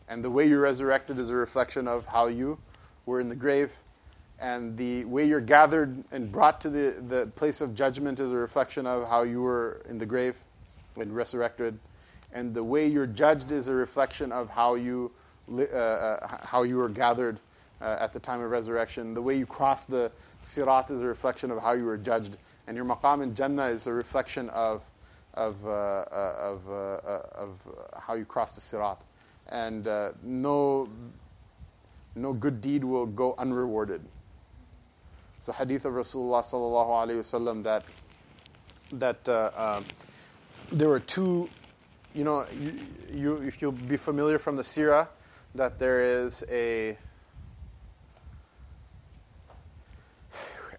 and the way you're resurrected is a reflection of how you were in the grave, and the way you're gathered and brought to the, the place of judgment is a reflection of how you were in the grave and resurrected, and the way you're judged is a reflection of how you uh, uh, how you were gathered uh, at the time of resurrection. The way you cross the sirat is a reflection of how you were judged, and your maqam in Jannah is a reflection of of uh, uh, of, uh, of how you cross the sirat. And no no good deed will go unrewarded. It's a hadith of Rasulullah sallallahu alaihi wasallam that that um, there were two. You know, you, you if you'll be familiar from the Sirah, that there is a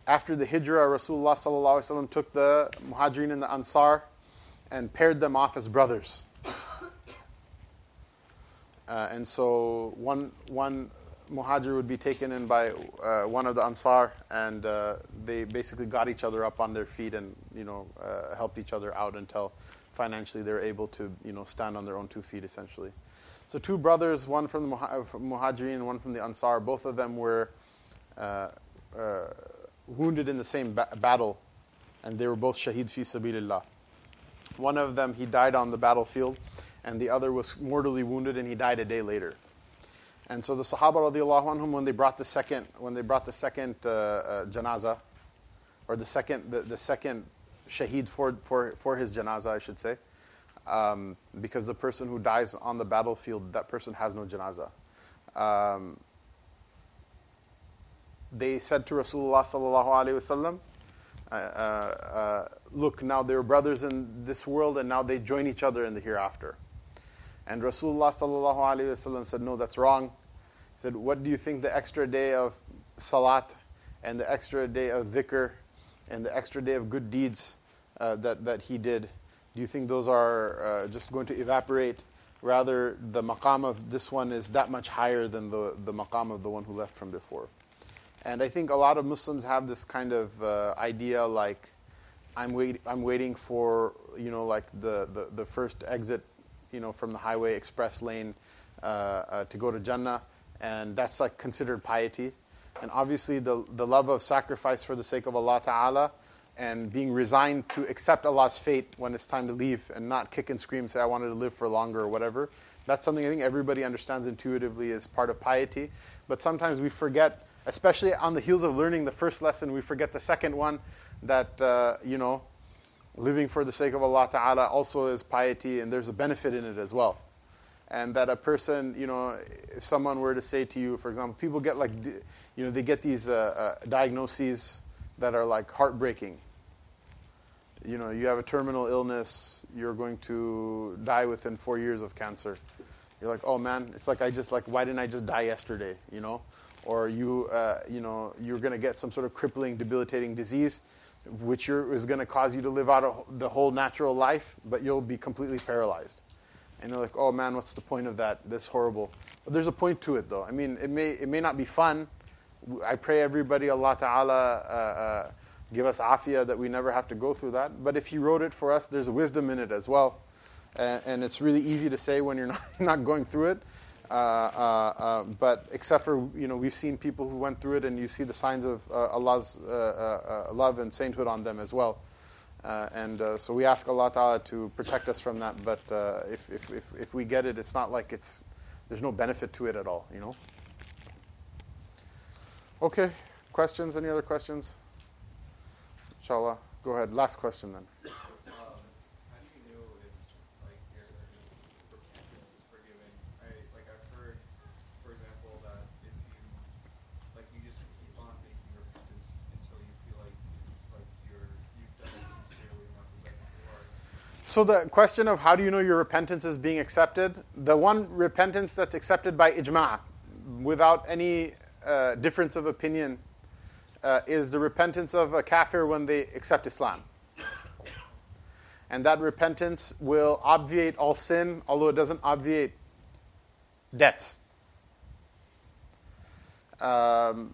after the hijrah, Rasulullah sallallahu took the muhajirin and the ansar and paired them off as brothers. Uh, and so one one muhajir would be taken in by uh, one of the ansar, and uh, they basically got each other up on their feet and you know uh, helped each other out until financially they were able to you know stand on their own two feet essentially. So two brothers, one from the Muhajirin and one from the Ansar, both of them were uh, uh, wounded in the same ba- battle, and they were both shaheed fi sabilillah. One of them, he died on the battlefield, and the other was mortally wounded, and he died a day later. And so the Sahaba radiallahu anhum, when they brought the second, when they brought the second uh, uh, janaza, or the second, the, the second shaheed for, for, for his janaza, I should say, um, because the person who dies on the battlefield, that person has no janaza. Um, they said to Rasulullah sallallahu alaihi wasallam, uh, uh, "Look, now they're brothers in this world, and now they join each other in the hereafter." And Rasulullah sallallahu alaihi wasallam said, "No, that's wrong." He said, "What do you think the extra day of salat and the extra day of dhikr and the extra day of good deeds uh, that that he did?" Do you think those are uh, just going to evaporate? Rather, the maqam of this one is that much higher than the, the maqam of the one who left from before. And I think a lot of Muslims have this kind of uh, idea like, I'm, wait, I'm waiting for, you know, like the, the, the first exit, you know, from the highway express lane uh, uh to go to Jannah. And that's like considered piety. And obviously, the, the love of sacrifice for the sake of Allah Ta'ala and being resigned to accept Allah's fate when it's time to leave and not kick and scream, say, I wanted to live for longer or whatever. That's something I think everybody understands intuitively as part of piety. But sometimes we forget, especially on the heels of learning the first lesson, we forget the second one that, uh, you know, living for the sake of Allah Ta'ala also is piety and there's a benefit in it as well. And that a person, you know, if someone were to say to you, for example, people get like, you know, they get these uh, uh, diagnoses that are like heartbreaking. You know, you have a terminal illness, you're going to die within four years of cancer. You're like, oh man, it's like I just like, why didn't I just die yesterday? You know, or you, uh, you know, you're going to get some sort of crippling, debilitating disease, which is going to cause you to live out the whole natural life, but you'll be completely paralyzed. And you're like, oh man, what's the point of that? This horrible. But there's a point to it, though. I mean, it may it may not be fun I pray everybody, Allah Ta'ala, uh, uh, give us afia that we never have to go through that. But if He wrote it for us, there's wisdom in it as well. and, and it's really easy to say when you're not, not going through it. Uh, uh, uh, but except for you know, we've seen people who went through it, and you see the signs of uh, Allah's uh, love and sainthood on them as well. and so we ask Allah Taala to protect us from that. But if, if, if if we get it, it's not like it's there's no benefit to it at all. You know. Okay. Questions? Any other questions? Inshallah. Go ahead. Last question then. Um, how do you know if like your repentance is forgiven? I like I've heard, for example, that if you like you just keep on making repentance until you feel like it's like you're you've done it sincerely enough. Is that you are? So the question of how do you know your repentance is being accepted? The one repentance that's accepted by ijma, without any uh, difference of opinion, uh, is the repentance of a kafir when they accept Islam. And that repentance will obviate all sin, although it doesn't obviate debts. Um,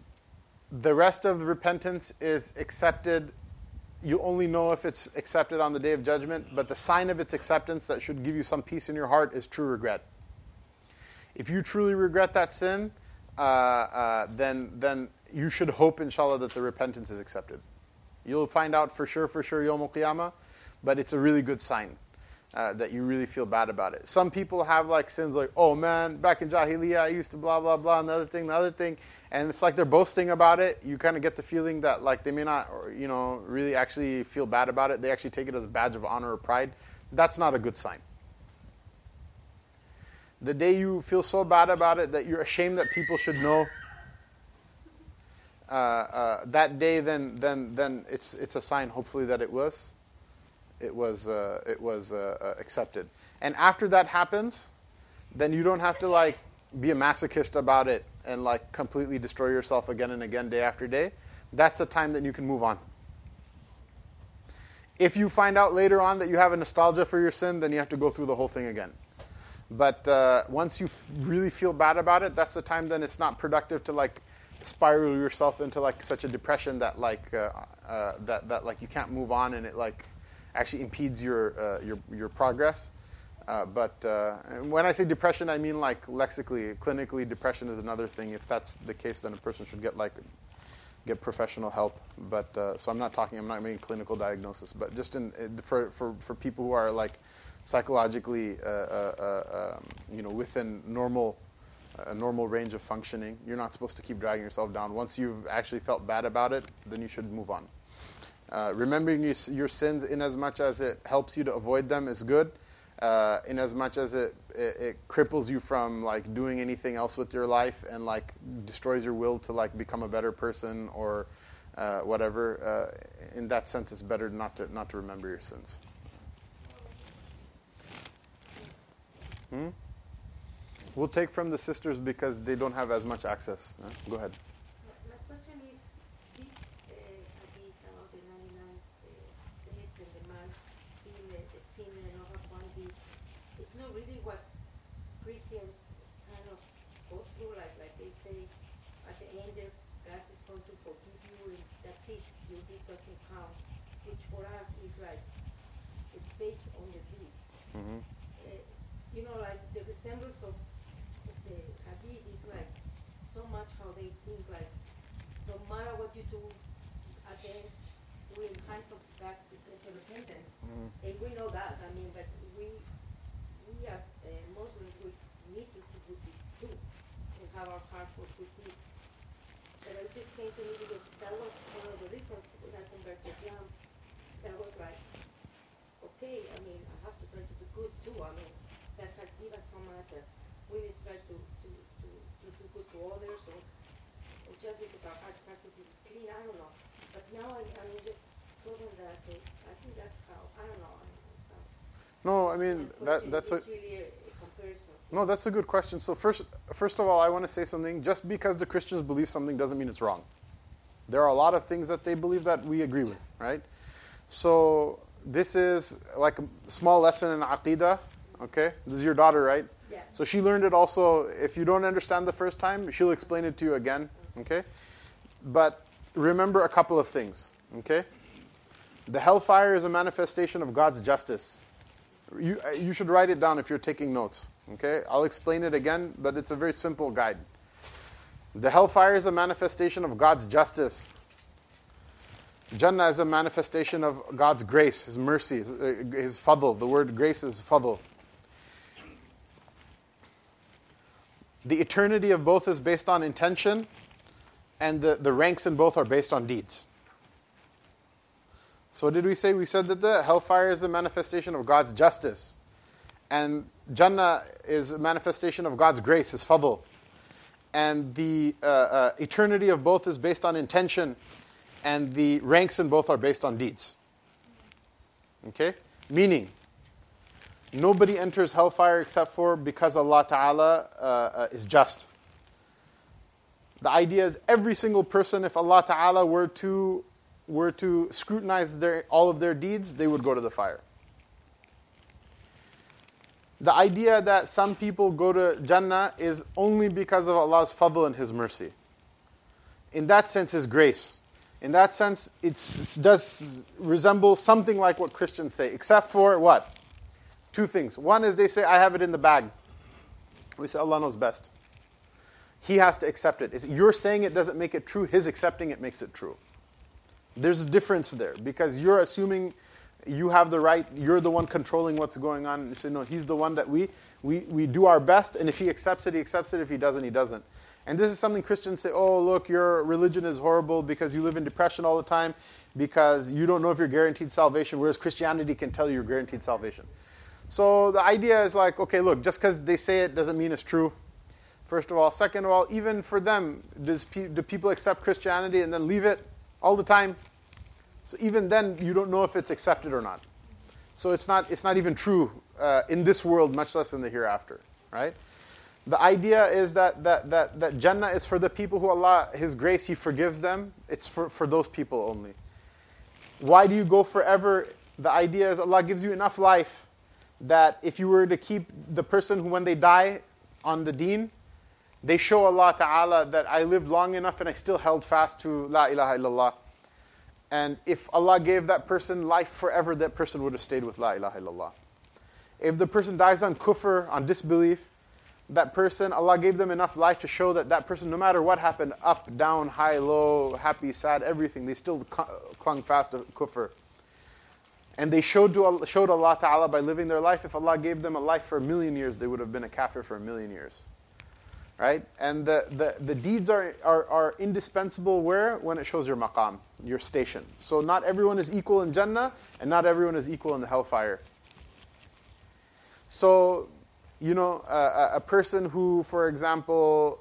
the rest of the repentance is accepted. You only know if it's accepted on the day of judgment, but the sign of its acceptance that should give you some peace in your heart is true regret. If you truly regret that sin, uh, uh, then then you should hope, inshallah, that the repentance is accepted. You'll find out for sure, for sure, Yom Qiyamah, but it's a really good sign uh, that you really feel bad about it. Some people have like sins like, oh man, back in Jahiliyyah, I used to blah, blah, blah, another thing, the other thing, and it's like they're boasting about it. You kind of get the feeling that like they may not, you know, really actually feel bad about it. They actually take it as a badge of honor or pride. That's not a good sign. The day you feel so bad about it that you're ashamed that people should know uh, uh, that day, then then then it's it's a sign, hopefully, that it was it was uh, it was uh, uh, accepted. And after that happens, then you don't have to like be a masochist about it and like completely destroy yourself again and again, day after day. That's the time that you can move on. If you find out later on that you have a nostalgia for your sin, then you have to go through the whole thing again. But uh, once you f- really feel bad about it, that's the time then it's not productive to like spiral yourself into like such a depression that like uh, uh, that that like you can't move on and it like actually impedes your uh, your your progress. Uh, but uh, when I say depression, I mean like lexically, clinically, depression is another thing. If that's the case, then a person should get like get professional help. But so I'm not talking, I'm not making clinical diagnosis, but just in for for for people who are like psychologically, um, you know, within normal a normal range of functioning. You're not supposed to keep dragging yourself down. Once you've actually felt bad about it, then you should move on. Uh, remembering your, your, sins in as much as it helps you to avoid them is good. Uh, in as much as it, it, it, cripples you from like doing anything else with your life and like destroys your will to like become a better person or uh, whatever. Uh, in that sense, it's better not to not to remember your sins. Hmm? We'll take from the sisters because they don't have as much access. Go ahead. My question is, this uh, hadith about the 99 uh, and the man being a, a sinner and over quantity, it's not really what Christians kind of go through. Like, like they say, at the end, God is going to forgive you, and that's it. Your deed doesn't count. Which for us is like, it's based on the deeds. Mm-hmm. Uh, you know, like the resemblance of the hadith is like so much how they think like no matter what you do at the end we kind of back to, to repentance mm. and we know that I mean but we we as uh, Muslims we need to do good deeds too and have our heart for good deeds but it just came to me because that was one of the reasons when I converted to Islam that was like okay I mean I have to try to do good too I mean that had given us so much that we need to try to, to, to, to do good to others or, or just because our hearts have to be clean, I don't know. But now I, I'm just them that I, I think that's how, I don't know. No, I mean that that's a, really a, a no, that's a good question. So first, first of all, I want to say something. Just because the Christians believe something doesn't mean it's wrong. There are a lot of things that they believe that we agree with, right? So this is like a small lesson in aqidah. Okay, this is your daughter, right? Yeah. So she learned it also. If you don't understand the first time, she'll explain it to you again. Okay? But remember a couple of things. Okay? The hellfire is a manifestation of God's justice. You, uh, you should write it down if you're taking notes. Okay? I'll explain it again, but it's a very simple guide. The hellfire is a manifestation of God's justice. Jannah is a manifestation of God's grace, His mercy, His, uh, his fadl. The word grace is fadl. The eternity of both is based on intention, and the, the ranks in both are based on deeds. So, what did we say? We said that the hellfire is a manifestation of God's justice, and Jannah is a manifestation of God's grace, His fadl. And the uh, uh, eternity of both is based on intention, and the ranks in both are based on deeds. Okay? Meaning, nobody enters hellfire except for because Allah Ta'ala uh, uh, is just. The idea is every single person, if Allah Ta'ala were to, were to scrutinize their, all of their deeds, they would go to the fire. The idea that some people go to Jannah is only because of Allah's fadl and His mercy. In that sense, His grace. In that sense, it does resemble something like what Christians say, except for what? Two things. One is they say, I have it in the bag. We say, Allah knows best. He has to accept it. You're saying it doesn't make it true, His accepting it makes it true. There's a difference there because you're assuming you have the right, you're the one controlling what's going on. You say, no, He's the one that we, we, we do our best, and if He accepts it, He accepts it. If He doesn't, He doesn't. And this is something Christians say, oh, look, your religion is horrible because you live in depression all the time, because you don't know if you're guaranteed salvation, whereas Christianity can tell you you're guaranteed salvation. So the idea is like, okay, look, just because they say it doesn't mean it's true. First of all. Second of all, even for them, does pe- do people accept Christianity and then leave it all the time? So even then, you don't know if it's accepted or not. So it's not, it's not even true uh, in this world, much less in the hereafter, right? The idea is that, that, that, that Jannah is for the people who Allah, His grace, He forgives them. It's for, for those people only. Why do you go forever? The idea is Allah gives you enough life that if you were to keep the person who, when they die on the deen, they show Allah Ta'ala that I lived long enough and I still held fast to La ilaha illallah. And if Allah gave that person life forever, that person would have stayed with La ilaha illallah. If the person dies on kufr, on disbelief, that person, Allah gave them enough life to show that that person, no matter what happened, up, down, high, low, happy, sad, everything, they still clung fast to kufr. And they showed, to showed Allah Ta'ala by living their life. If Allah gave them a life for a million years, they would have been a kafir for a million years. Right? And the, the, the deeds are, are, are indispensable where? When it shows your maqam, your station. So not everyone is equal in Jannah, and not everyone is equal in the hellfire. So you know, a, a person who, for example,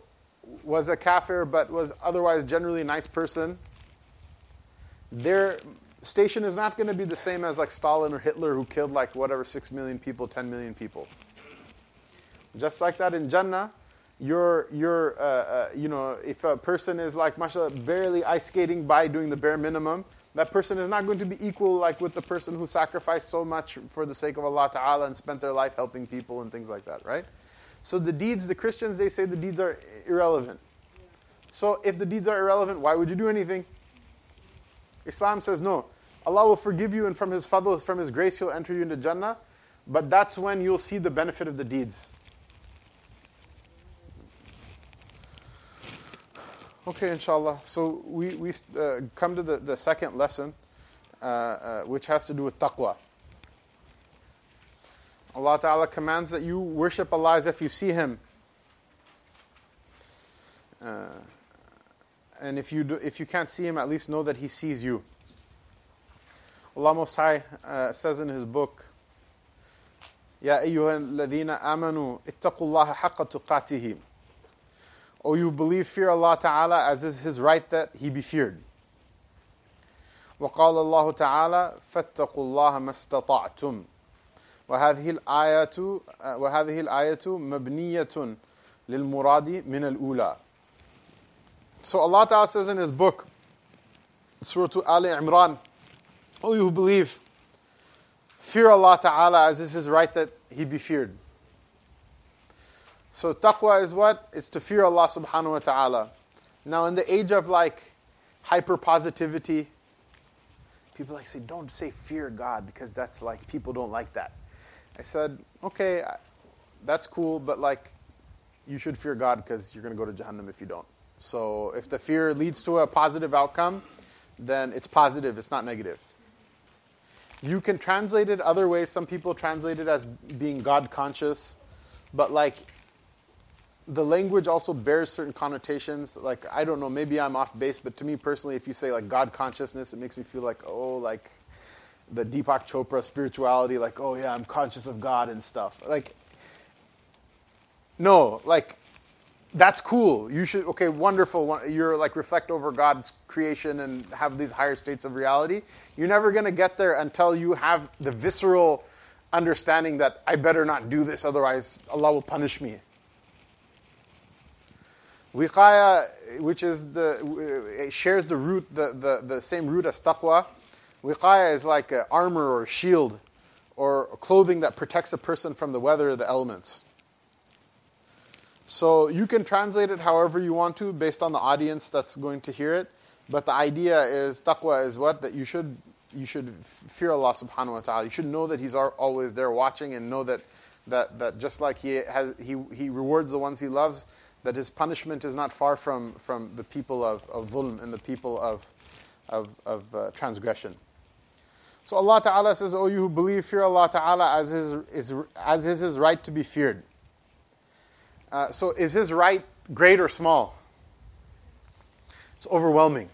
was a kafir but was otherwise generally a nice person, their station is not going to be the same as like Stalin or Hitler who killed like whatever 6 million people, 10 million people. Just like that in Jannah, you're, you're uh, uh, you know, if a person is like, mashallah, barely ice skating by doing the bare minimum, that person is not going to be equal like with the person who sacrificed so much for the sake of Allah Ta'ala and spent their life helping people and things like that, right? So the deeds, the Christians, they say the deeds are irrelevant. So if the deeds are irrelevant, why would you do anything? Islam says no. Allah will forgive you and from His fadl, from His grace, He'll enter you into Jannah. But that's when you'll see the benefit of the deeds. Okay, inshallah. So we, we uh, come to the, the second lesson, uh, uh, which has to do with taqwa. Allah Ta'ala commands that you worship Allah as if you see Him. Uh, and if you, do, if you can't see Him, at least know that He sees you. Allah Most High uh, says in His book, يا أيها الذين آمنوا اتقوا الله حق تقاته O you believe, fear Allah Ta'ala as is His right that He be feared. وقال الله تعالى فاتقوا الله ما استطعتم وهذه الآية وهذه الآية مبنية للمراد من الأولى So Allah Ta'ala says in His book, Surah Ali Imran, O you who believe, fear Allah Ta'ala as is His right that He be feared. So taqwa is what? It's to fear Allah subhanahu wa ta'ala. Now in the age of like hyper positivity, people like say, don't say fear God because that's like people don't like that. I said, okay, that's cool, but like, you should fear God because you're going to go to Jahannam if you don't. So if the fear leads to a positive outcome, then it's positive, it's not negative. You can translate it other ways. Some people translate it as being God conscious, but like the language also bears certain connotations. Like I don't know, maybe I'm off base, but to me personally, if you say like God consciousness, it makes me feel like oh, like the Deepak Chopra spirituality, like oh yeah, I'm conscious of God and stuff. Like no, like that's cool. You should okay, wonderful. You're like reflect over God's creation and have these higher states of reality. You're never to get there until you have the visceral understanding that I better not do this, otherwise Allah will punish me. Wiqaya, which is the it shares the root, the, the, the same root as taqwa. Wiqaya is like armor or shield or clothing that protects a person from the weather or the elements. So you can translate it however you want to based on the audience that's going to hear it. But the idea is taqwa is what that you should you should fear Allah subhanahu wa ta'ala. You should know that He's al- always there watching and know that that, that just like He has He He rewards the ones He loves, that His punishment is not far from, from the people of, of dhulm and the people of of, of uh, transgression. So Allah Ta'ala says, O you who believe, fear Allah Ta'ala as his, is, as is his right to be feared. Uh, so is his right great or small? It's overwhelming.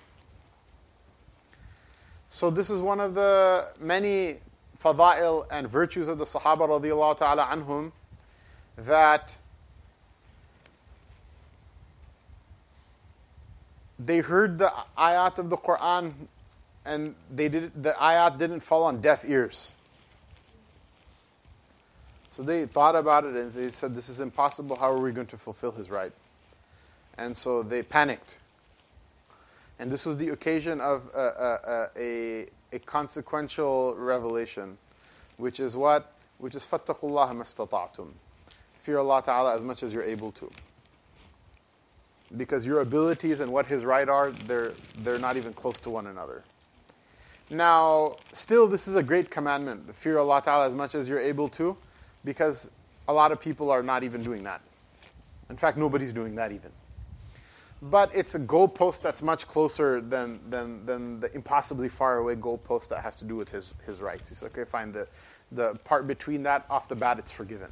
So this is one of the many fada'il and virtues of the Sahaba radiallahu ta'ala anhum that they heard the ayat of the Quran and they did the ayat didn't fall on deaf ears. So they thought about it and they said, This is impossible. How are we going to fulfill his right? And so they panicked. And this was the occasion of a, a, a, a consequential revelation, which is what? Which is فَاتَّقُوا اللَّهَ مَسْتَطَعْتُمْ Fear Allah Ta'ala as much as you're able to. Because your abilities and what His right are, they're, they're not even close to one another. Now, still, this is a great commandment. Fear Allah Ta'ala as much as you're able to, because a lot of people are not even doing that. In fact, nobody's doing that even. But it's a goalpost that's much closer than, than, than the impossibly far away goalpost that has to do with his, his rights. He's okay, fine, the, the part between that, off the bat, it's forgiven.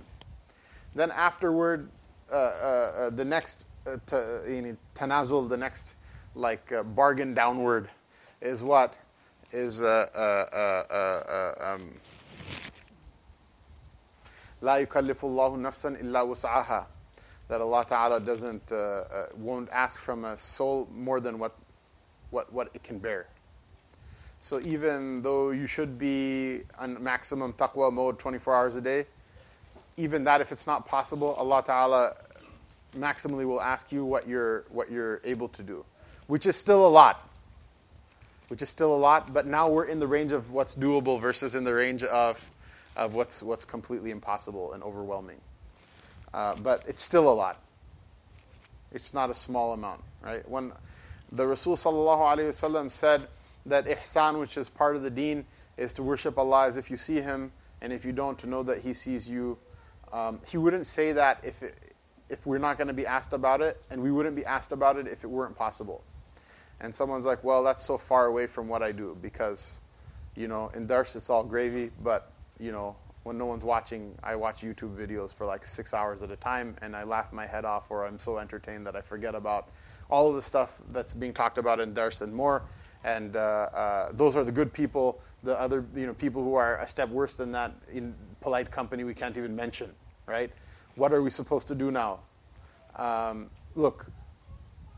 Then afterward, uh, uh, uh, the next uh, ta- yani, tanazul, the next like uh, bargain downward, is what is uh, uh, uh, uh, uh, um, لا يكلف الله نفسا إلا وسعها that Allah Ta'ala doesn't uh, uh, won't ask from a soul more than what what what it can bear. So even though you should be on maximum taqwa mode 24 hours a day, even that if it's not possible, Allah Ta'ala maximally will ask you what you're what you're able to do, which is still a lot. Which is still a lot, but now we're in the range of what's doable versus in the range of of what's what's completely impossible and overwhelming. Uh, but it's still a lot. It's not a small amount, right? When the Rasul wasallam said that ihsan, which is part of the deen, is to worship Allah as if you see Him, and if you don't, to know that He sees you. Um, he wouldn't say that if it, if we're not going to be asked about it, and we wouldn't be asked about it if it weren't possible. And someone's like, "Well, that's so far away from what I do because, you know, in dars it's all gravy, but you know, when no one's watching, I watch YouTube videos for like six hours at a time, and I laugh my head off, or I'm so entertained that I forget about all of the stuff that's being talked about in dars and more. And uh, uh, those are the good people. The other, you know, people who are a step worse than that in polite company, we can't even mention, right? What are we supposed to do now? Um, look,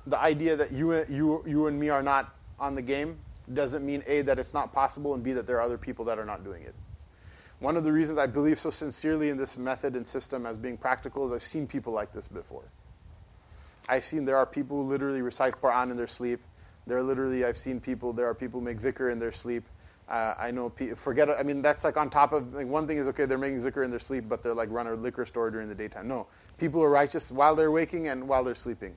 the idea that you, you, you and me are not on the game doesn't mean a that it's not possible, and b that there are other people that are not doing it. One of the reasons I believe so sincerely in this method and system as being practical is I've seen people like this before. I've seen there are people who literally recite Quran in their sleep. There are literally, I've seen people, there are people who make zikr in their sleep. Uh, I know, pe- forget, I mean, that's like on top of, like one thing is, okay, they're making zikr in their sleep, but they're like run a liquor store during the daytime. No. People are righteous while they're waking and while they're sleeping.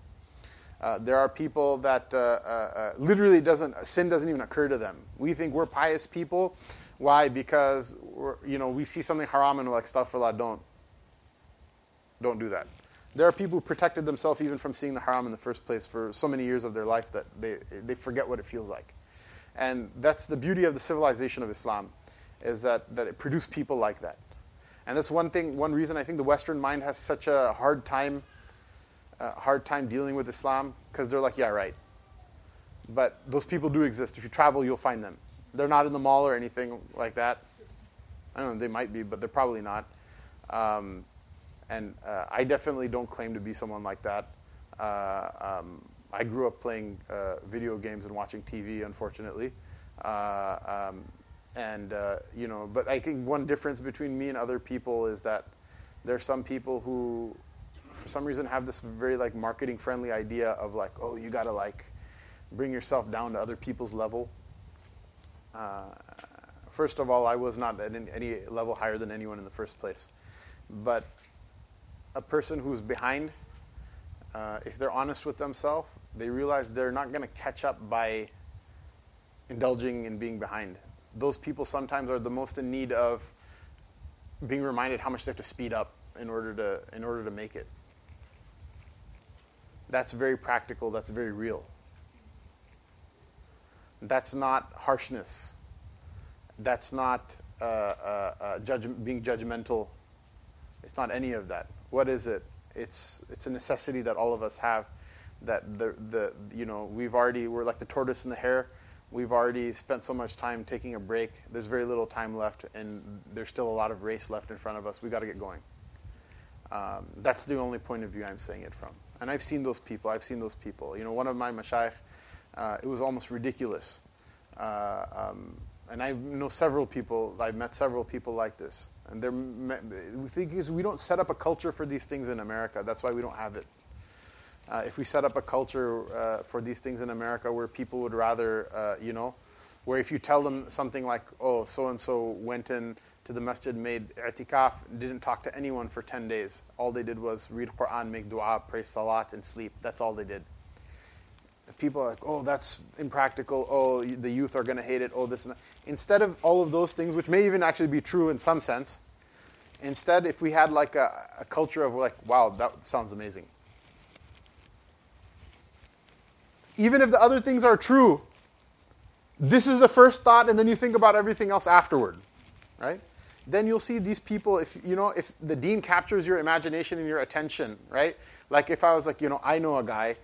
Uh, there are people that uh, uh, uh, literally doesn't sin doesn't even occur to them. We think we're pious people. Why? Because you know we see something haram and we're like, astaghfirullah, don't, don't do that. There are people who protected themselves even from seeing the haram in the first place for so many years of their life that they, they forget what it feels like. And that's the beauty of the civilization of Islam, is that, that it produced people like that. And that's one thing, one reason I think the Western mind has such a hard time, uh, hard time dealing with Islam, because they're like, yeah, right. But those people do exist. If you travel, you'll find them. They're not in the mall or anything like that. I don't know, they might be, but they're probably not. Um, and uh, I definitely don't claim to be someone like that. Uh, um, I grew up playing uh, video games and watching TV, unfortunately. Uh, um, and uh, you know, but I think one difference between me and other people is that there are some people who, for some reason, have this very like marketing friendly idea of like, oh, you gotta like bring yourself down to other people's level. Uh, first of all, I was not at any level higher than anyone in the first place, but a person who's behind, uh, if they're honest with themselves, they realize they're not going to catch up by indulging in being behind. Those people sometimes are the most in need of being reminded how much they have to speed up in order to in order to make it. That's very practical. That's very real. That's not harshness. That's not uh, uh, uh, judge, being judgmental. It's not any of that. What is it? It's it's a necessity that all of us have. That the the you know we've already we're like the tortoise and the hare. We've already spent so much time taking a break. There's very little time left, and there's still a lot of race left in front of us. We got to get going. Um, that's the only point of view I'm saying it from. And I've seen those people. I've seen those people. You know, one of my mashayikh, uh, it was almost ridiculous. Uh, um, and I know several people. I've met several people like this. And they're, the thing is, we don't set up a culture for these things in America. That's why we don't have it. Uh, if we set up a culture uh, for these things in America where people would rather, uh, you know, where if you tell them something like, oh, so and so went in to the masjid, made i'tikaf, didn't talk to anyone for 10 days. All they did was read Quran, make dua, pray salat, and sleep. That's all they did. People are like, oh, that's impractical. Oh, the youth are going to hate it. Oh, this and that. Instead of all of those things, which may even actually be true in some sense, instead, if we had like a, a culture of like, wow, that sounds amazing. Even if the other things are true, this is the first thought, and then you think about everything else afterward, right? Then you'll see these people. If you know, if the deen captures your imagination and your attention, right? Like if I was like, you know, I know a guy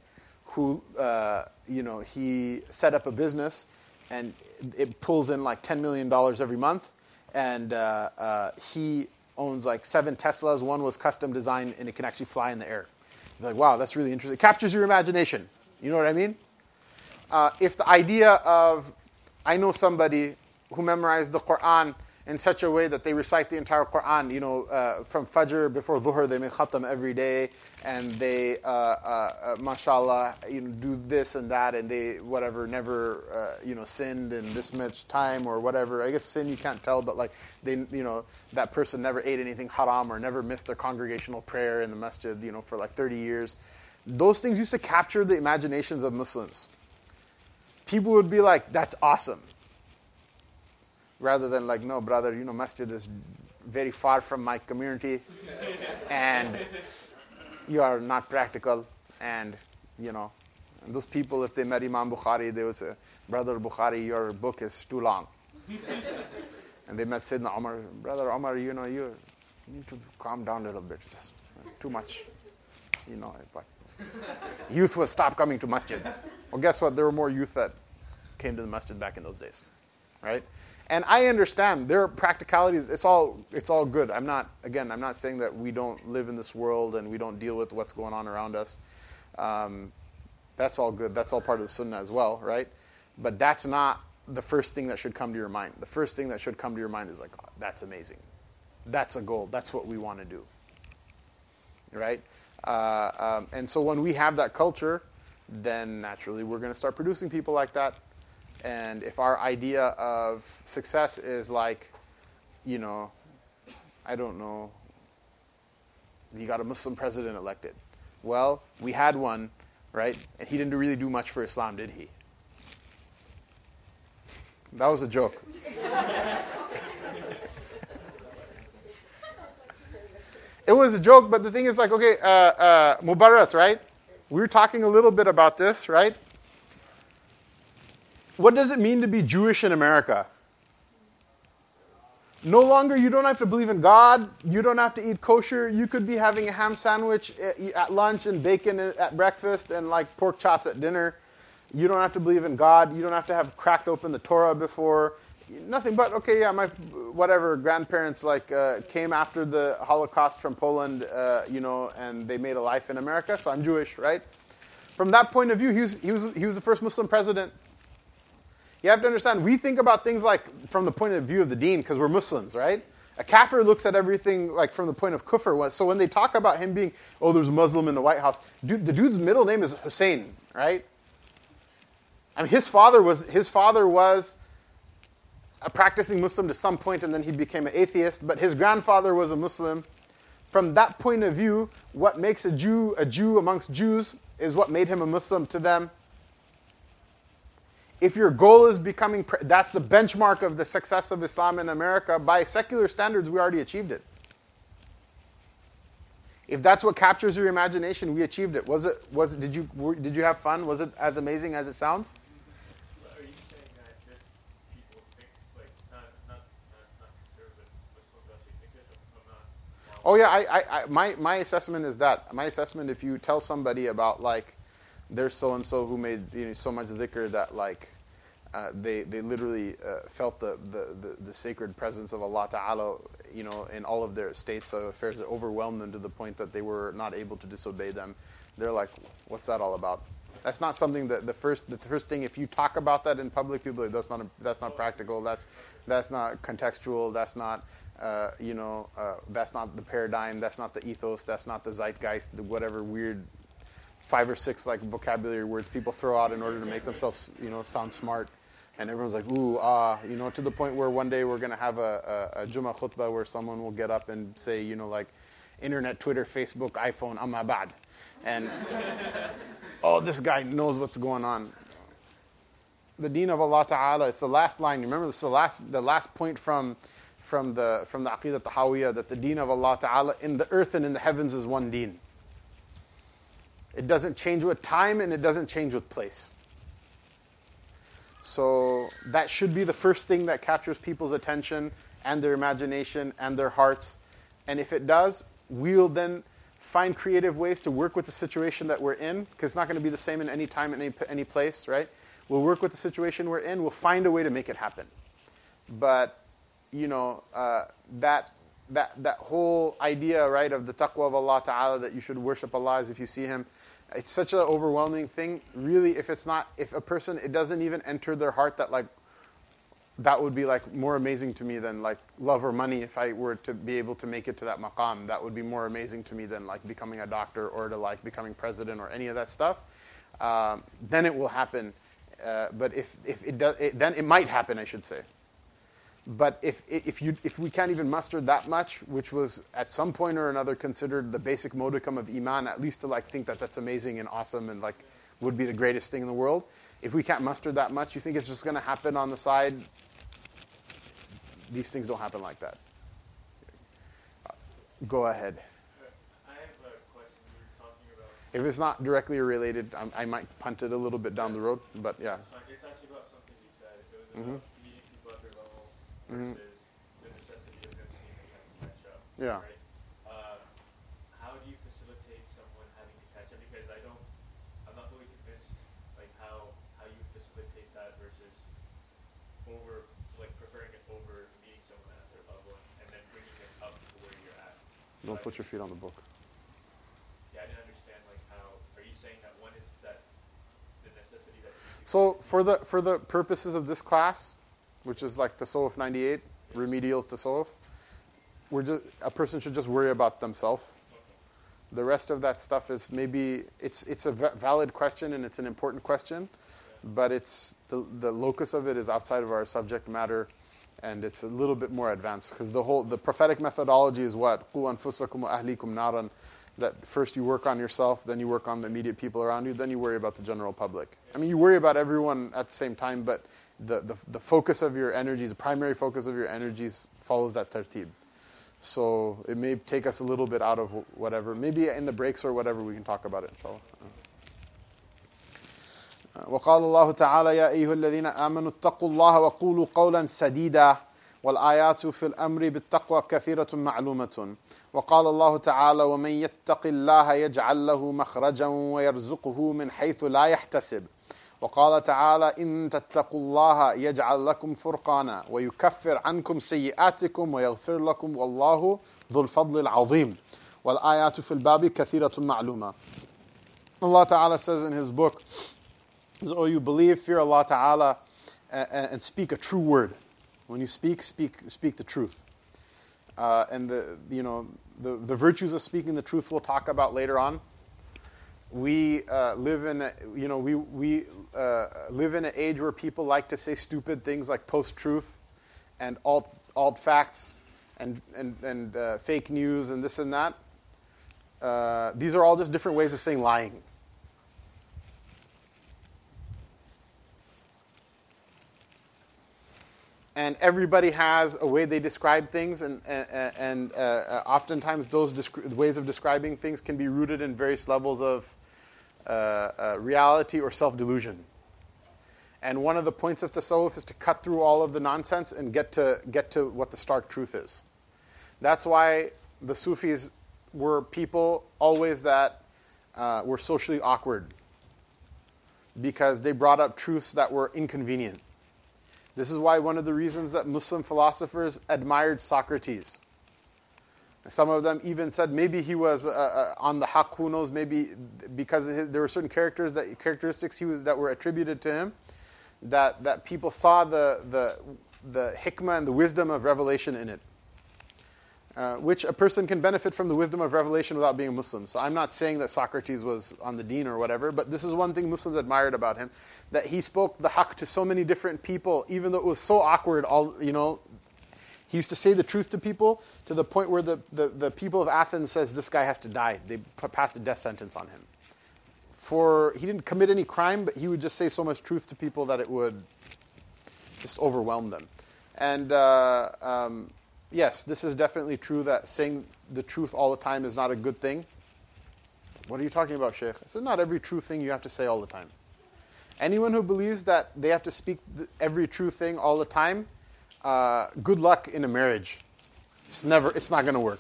who, uh, you know, he set up a business, and it pulls in like ten million dollars every month, and uh, uh, he owns like seven Teslas. One was custom designed, and it can actually fly in the air. You're like, wow, that's really interesting. It captures your imagination. You know what I mean? Uh, if the idea of I know somebody who memorized the Quran in such a way that they recite the entire Quran, you know, uh, from Fajr before Dhuhr, they make khatam every day, and they, uh, uh, uh mashallah, you know, do this and that, and they, whatever, never, uh, you know, sinned in this much time or whatever. I guess sin you can't tell, but like, they, you know, that person never ate anything haram or never missed their congregational prayer in the masjid, you know, for like 30 years. Those things used to capture the imaginations of Muslims people would be like, that's awesome. Rather than like, no, brother, you know, masjid is very far from my community and you are not practical and, you know, and those people, if they met Imam Bukhari, they would say, brother Bukhari, your book is too long. and they met Sayyidina Umar, brother Umar, you know, you need to calm down a little bit, just too much, you know, but youth will stop coming to masjid. Well, guess what? There were more youth that came to the masjid back in those days, right? And I understand there are practicalities. It's all it's all good. I'm not again. I'm not saying that we don't live in this world and we don't deal with what's going on around us. Um, that's all good. That's all part of the sunnah as well, right? But that's not the first thing that should come to your mind. The first thing that should come to your mind is like, oh, that's amazing. That's a goal. That's what we want to do, right? Uh, um, and so when we have that culture, then naturally we're going to start producing people like that. And if our idea of success is like, you know, I don't know, you got a Muslim president elected. Well, we had one, right? And he didn't really do much for Islam, did he? That was a joke. it was a joke, but the thing is, like, okay, uh, uh, Mubarak, right? We were talking a little bit about this, right? What does it mean to be Jewish in America? No longer, you don't have to believe in God. You don't have to eat kosher. You could be having a ham sandwich at lunch and bacon at breakfast and like pork chops at dinner. You don't have to believe in God. You don't have to have cracked open the Torah before. Nothing but okay, yeah. My whatever grandparents like uh, came after the Holocaust from Poland, uh, you know, and they made a life in America. So I'm Jewish, right? From that point of view, he was he was he was the first Muslim president you have to understand, we think about things like from the point of view of the deen because we're Muslims, right? A kafir looks at everything like from the point of kufr. So when they talk about him being, oh, there's a Muslim in the White House, dude, the dude's middle name is Hussein, right? I mean, his father was his father was a practicing Muslim to some point, and then he became an atheist. But his grandfather was a Muslim. From that point of view, what makes a Jew a Jew amongst Jews is what made him a Muslim to them if your goal is becoming, that's the benchmark of the success of Islam in America. By secular standards, we already achieved it. If that's what captures your imagination, we achieved it. Was it? Was it? Did you? Were, did you have fun? Was it as amazing as it sounds? Are you saying that just people think like not not not, not conservative Muslims actually think this or not? Oh yeah, I, I, I, my my assessment is that my assessment. If you tell somebody about like, there's so and so who made you know so much dhikr that like uh, they, they literally uh, felt the, the, the, the, sacred presence of Allah Ta'ala, you know, in all of their states of affairs that overwhelmed them to the point that they were not able to disobey them. They're like, what's that all about? That's not something that the first the first thing. If you talk about that in public, people like, that's not a, that's not practical. That's that's not contextual. That's not uh, you know uh, that's not the paradigm. That's not the ethos. That's not the zeitgeist. Whatever weird five or six like vocabulary words people throw out in order to make themselves you know sound smart and everyone's like, ooh, ah, you know, to the point where one day we're going to have a, a, a khutbah where someone will get up and say, you know, like, internet, Twitter, Facebook, iPhone, amma bad. And, oh, this guy knows what's going on. The deen of Allah Ta'ala, it's the last line. Remember, this is the last, the last point from, from the, from the Aqidah Tahawiyah that the deen of Allah Ta'ala in the earth and in the heavens is one deen. It doesn't change with time and it doesn't change with place. So that should be the first thing that captures people's attention and their imagination and their hearts. And if it does, we'll then find creative ways to work with the situation that we're in, because it's not going to be the same in any time, in any, any place, right? We'll work with the situation we're in. We'll find a way to make it happen. But, you know, uh, that, that, that whole idea, right, of the taqwa of Allah Ta'ala, that you should worship Allah as if you see Him, it's such an overwhelming thing. Really, if it's not, if a person, it doesn't even enter their heart that like, that would be like more amazing to me than like love or money. If I were to be able to make it to that maqam, that would be more amazing to me than like becoming a doctor or to like becoming president or any of that stuff. Um, then it will happen. Uh, but if, if it does, it, then it might happen, I should say. But if, if, you, if we can't even muster that much, which was at some point or another considered the basic modicum of iman, at least to like think that that's amazing and awesome and like would be the greatest thing in the world, if we can't muster that much, you think it's just going to happen on the side? These things don't happen like that. Uh, go ahead. If it's not directly related, I, I might punt it a little bit down the road, but yeah. It's actually about something you said. It was about mm-hmm mm-hmm. the necessity of them seeing them catch up. Yeah. Right? Uh, how do you facilitate someone having to catch up? Because I don't, I'm not fully convinced, like how how you facilitate that versus over, like preferring it over meeting someone at their level and then bringing them up to where you're at. Don't put your feet on the book. Yeah, I didn't understand. Like how are you saying that one is that the necessity that. So for the for the purposes of this class, which is like the soul of 98, remedials tasawwuf. We're just, a person should just worry about themselves. The rest of that stuff is maybe it's it's a valid question and it's an important question, but it's the the locus of it is outside of our subject matter, and it's a little bit more advanced because the whole the prophetic methodology is what that first you work on yourself, then you work on the immediate people around you, then you worry about the general public. I mean, you worry about everyone at the same time, but the, the, the focus of your energies, the primary focus of your energies follows that tartib. So it may take us a little bit out of wh- whatever. Maybe in the breaks or whatever we can talk about it, inshallah. وقال الله تعالى يا أيها الذين آمنوا اتقوا الله وقولوا قولا سديدا والآيات في الأمر بالتقوى كثيرة معلومة وقال الله تعالى ومن يتق الله يجعل له مخرجا ويرزقه من حيث لا يحتسب وقال تعالى إن تتقوا الله يجعل لكم فرقانا ويكفر عنكم سيئاتكم ويغفر لكم والله ذو الفضل العظيم والآيات في الباب كثيرة معلومة Allah Ta'ala says in His book, Oh, you believe, fear Allah Ta'ala, and, and speak a true word. When you speak, speak, speak the truth. Uh, and the, you know, the, the virtues of speaking the truth we'll talk about later on. We uh, live in, a, you know, we, we uh, live in an age where people like to say stupid things like post-truth and alt, alt facts and, and, and uh, fake news and this and that. Uh, these are all just different ways of saying lying. and everybody has a way they describe things, and, and, and uh, oftentimes those descri- ways of describing things can be rooted in various levels of uh, uh, reality or self delusion. And one of the points of tasawwuf is to cut through all of the nonsense and get to, get to what the stark truth is. That's why the Sufis were people always that uh, were socially awkward, because they brought up truths that were inconvenient. This is why one of the reasons that Muslim philosophers admired Socrates. Some of them even said maybe he was uh, uh, on the haq. Who knows? Maybe because his, there were certain characters that characteristics he was that were attributed to him, that that people saw the the the hikmah and the wisdom of revelation in it. Uh, which a person can benefit from the wisdom of revelation without being a Muslim. So I'm not saying that Socrates was on the deen or whatever, but this is one thing Muslims admired about him, that he spoke the haqq to so many different people, even though it was so awkward. All you know, he used to say the truth to people to the point where the, the, the people of Athens says this guy has to die. They passed a death sentence on him. For he didn't commit any crime, but he would just say so much truth to people that it would just overwhelm them. And uh, um, yes, this is definitely true that saying the truth all the time is not a good thing. What are you talking about, Sheikh? I said, not every true thing you have to say all the time. Anyone who believes that they have to speak every true thing all the time, uh, good luck in a marriage. It's never, it's not going to work.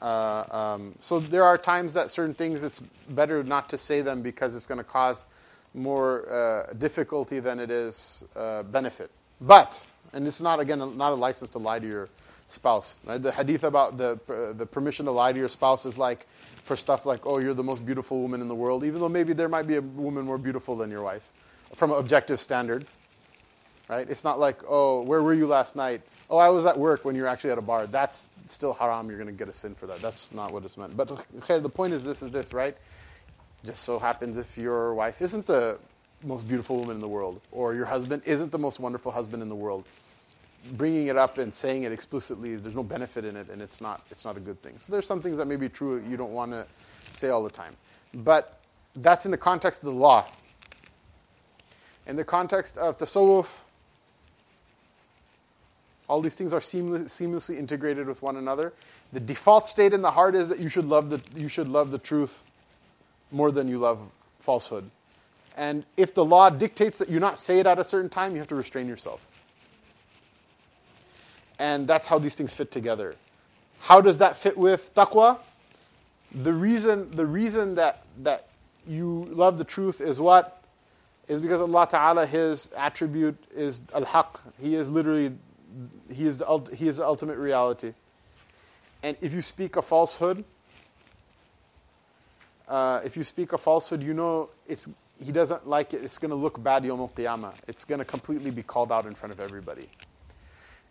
Uh, um, so there are times that certain things it's better not to say them because it's going to cause more uh, difficulty than it is uh, benefit. But, and is not again not a license to lie to your spouse. Right? The hadith about the uh, the permission to lie to your spouse is like for stuff like, oh, you're the most beautiful woman in the world, even though maybe there might be a woman more beautiful than your wife, from an objective standard. Right? It's not like, oh, where were you last night? Oh, I was at work when you were actually at a bar. That's still haram. You're going to get a sin for that. That's not what it's meant. But the point is this: is this right? Just so happens if your wife isn't the most beautiful woman in the world, or your husband isn't the most wonderful husband in the world, bringing it up and saying it explicitly, there's no benefit in it, and it's not, it's not a good thing. So there's some things that may be true you don't want to say all the time. But that's in the context of the law. In the context of tasawwuf, all these things are seamless, seamlessly integrated with one another. The default state in the heart is that you should love the, you should love the truth more than you love falsehood. And if the law dictates that you not say it at a certain time, you have to restrain yourself. And that's how these things fit together. How does that fit with taqwa? The reason, the reason that, that you love the truth is what? Is because Allah Ta'ala, His attribute is al-haq. He is literally, He is, the, he is the ultimate reality. And if you speak a falsehood, uh, if you speak a falsehood, you know it's, He doesn't like it. It's going to look bad Yom Al-Qiyamah. It's going to completely be called out in front of everybody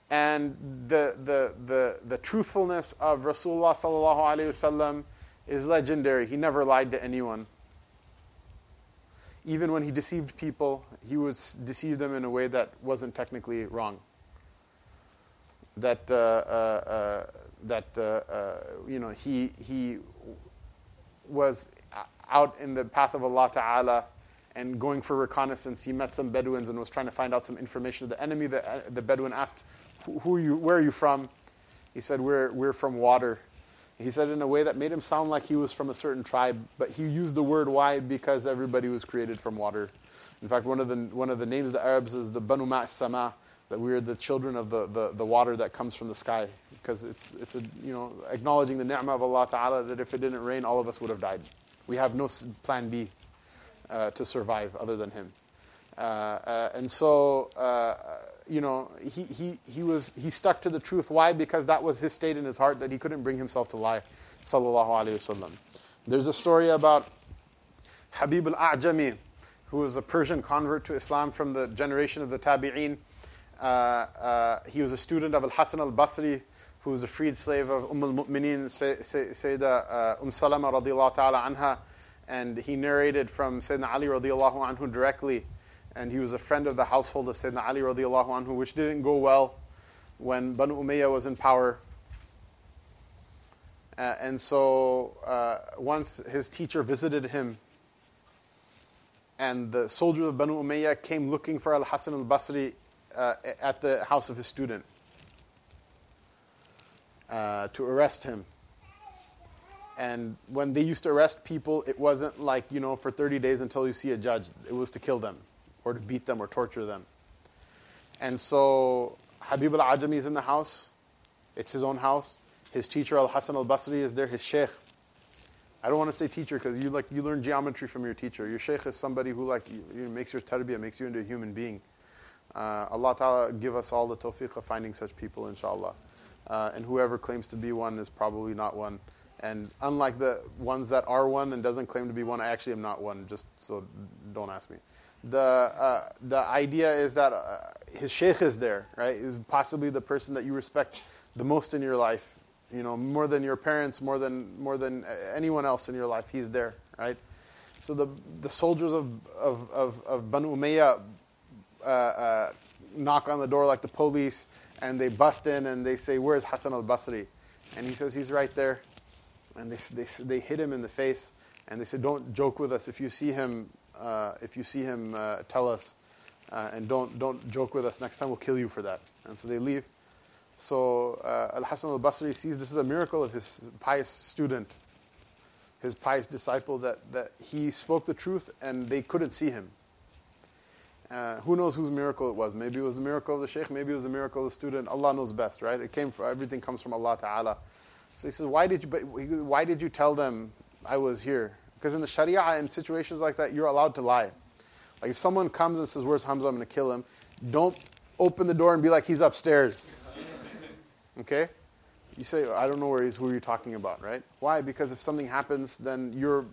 and the, the, the, the truthfulness of Rasulullah sallallahu alaihi wasallam is legendary. He never lied to anyone. Even when he deceived people, he was deceived them in a way that wasn't technically wrong. That uh, uh, uh, that you know he he was out in the path of Allah Taala and going for reconnaissance. He met some Bedouins and was trying to find out some information of the enemy. The, the Bedouin asked, who, who you, where are you from? He said, we're, we're from water. He said in a way that made him sound like he was from a certain tribe, but he used the word why because everybody was created from water. In fact, one of the, one of the names of the Arabs is the Banu Ma' Sama, that we're the children of the, the, the water that comes from the sky. Because it's, it's a, you know, acknowledging the ni'mah of Allah Ta'ala that if it didn't rain, all of us would have died. We have no plan B uh, to survive other than Him. Uh, uh, and so, uh, you know, he, he, he, was, he stuck to the truth. Why? Because that was his state in his heart that he couldn't bring himself to lie. Sallallahu Alaihi Wasallam. There's a story about Habib al-A'jami, who was a Persian convert to Islam from the generation of the Tabi'een. Uh, uh, he was a student of Al-Hasan al-Basri, who was a freed slave of Umm al-Mu'mineen, Sayyida uh, Umm Salama radiallahu ta'ala anha. And he narrated from Sayyidina Ali radiallahu anhu directly and he was a friend of the household of Sayyidina Ali radiallahu anhu, which didn't go well when Banu Umayyah was in power. Uh, and so uh, once his teacher visited him, and the soldiers of Banu Umayyah came looking for Al Hasan al Basri uh, at the house of his student uh, to arrest him. And when they used to arrest people, it wasn't like, you know, for 30 days until you see a judge. It was to kill them or to beat them or torture them. And so Habib al Ajami is in the house. It's his own house. His teacher Al Hasan al Basri is there, his sheikh. I don't want to say teacher because you like you learn geometry from your teacher. Your sheikh is somebody who like you, you makes your tarbiyah, makes you into a human being. Uh, Allah Ta'ala give us all the tawfiq of finding such people, inshallah. Uh, and whoever claims to be one is probably not one. And unlike the ones that are one and doesn't claim to be one, I actually am not one, just so don't ask me the uh, the idea is that uh, his sheikh is there, right? Is possibly the person that you respect the most in your life, you know, more than your parents, more than more than anyone else in your life. He's there, right? So the the soldiers of of of, of Banu Umayyah uh, uh, knock on the door like the police, and they bust in and they say, "Where's Hassan al-Basri?" And he says, "He's right there." And they they they hit him in the face, and they said, "Don't joke with us. If you see him, uh, if you see him, uh, tell us, uh, and don't don't joke with us. Next time we'll kill you for that. And so they leave. So Al Hasan al Basri sees this is a miracle of his pious student, his pious disciple, that, that he spoke the truth and they couldn't see him. Uh, who knows whose miracle it was? Maybe it was the miracle of the sheikh, maybe it was the miracle of the student. Allah knows best, right? It came from, everything comes from Allah Ta'ala. So he says, why did you, why did you tell them I was here? Because in the Sharia, in situations like that, you're allowed to lie. Like if someone comes and says, Where's Hamza? I'm going to kill him. Don't open the door and be like, He's upstairs. Okay? You say, I don't know where he's, who are you're talking about, right? Why? Because if something happens, then you're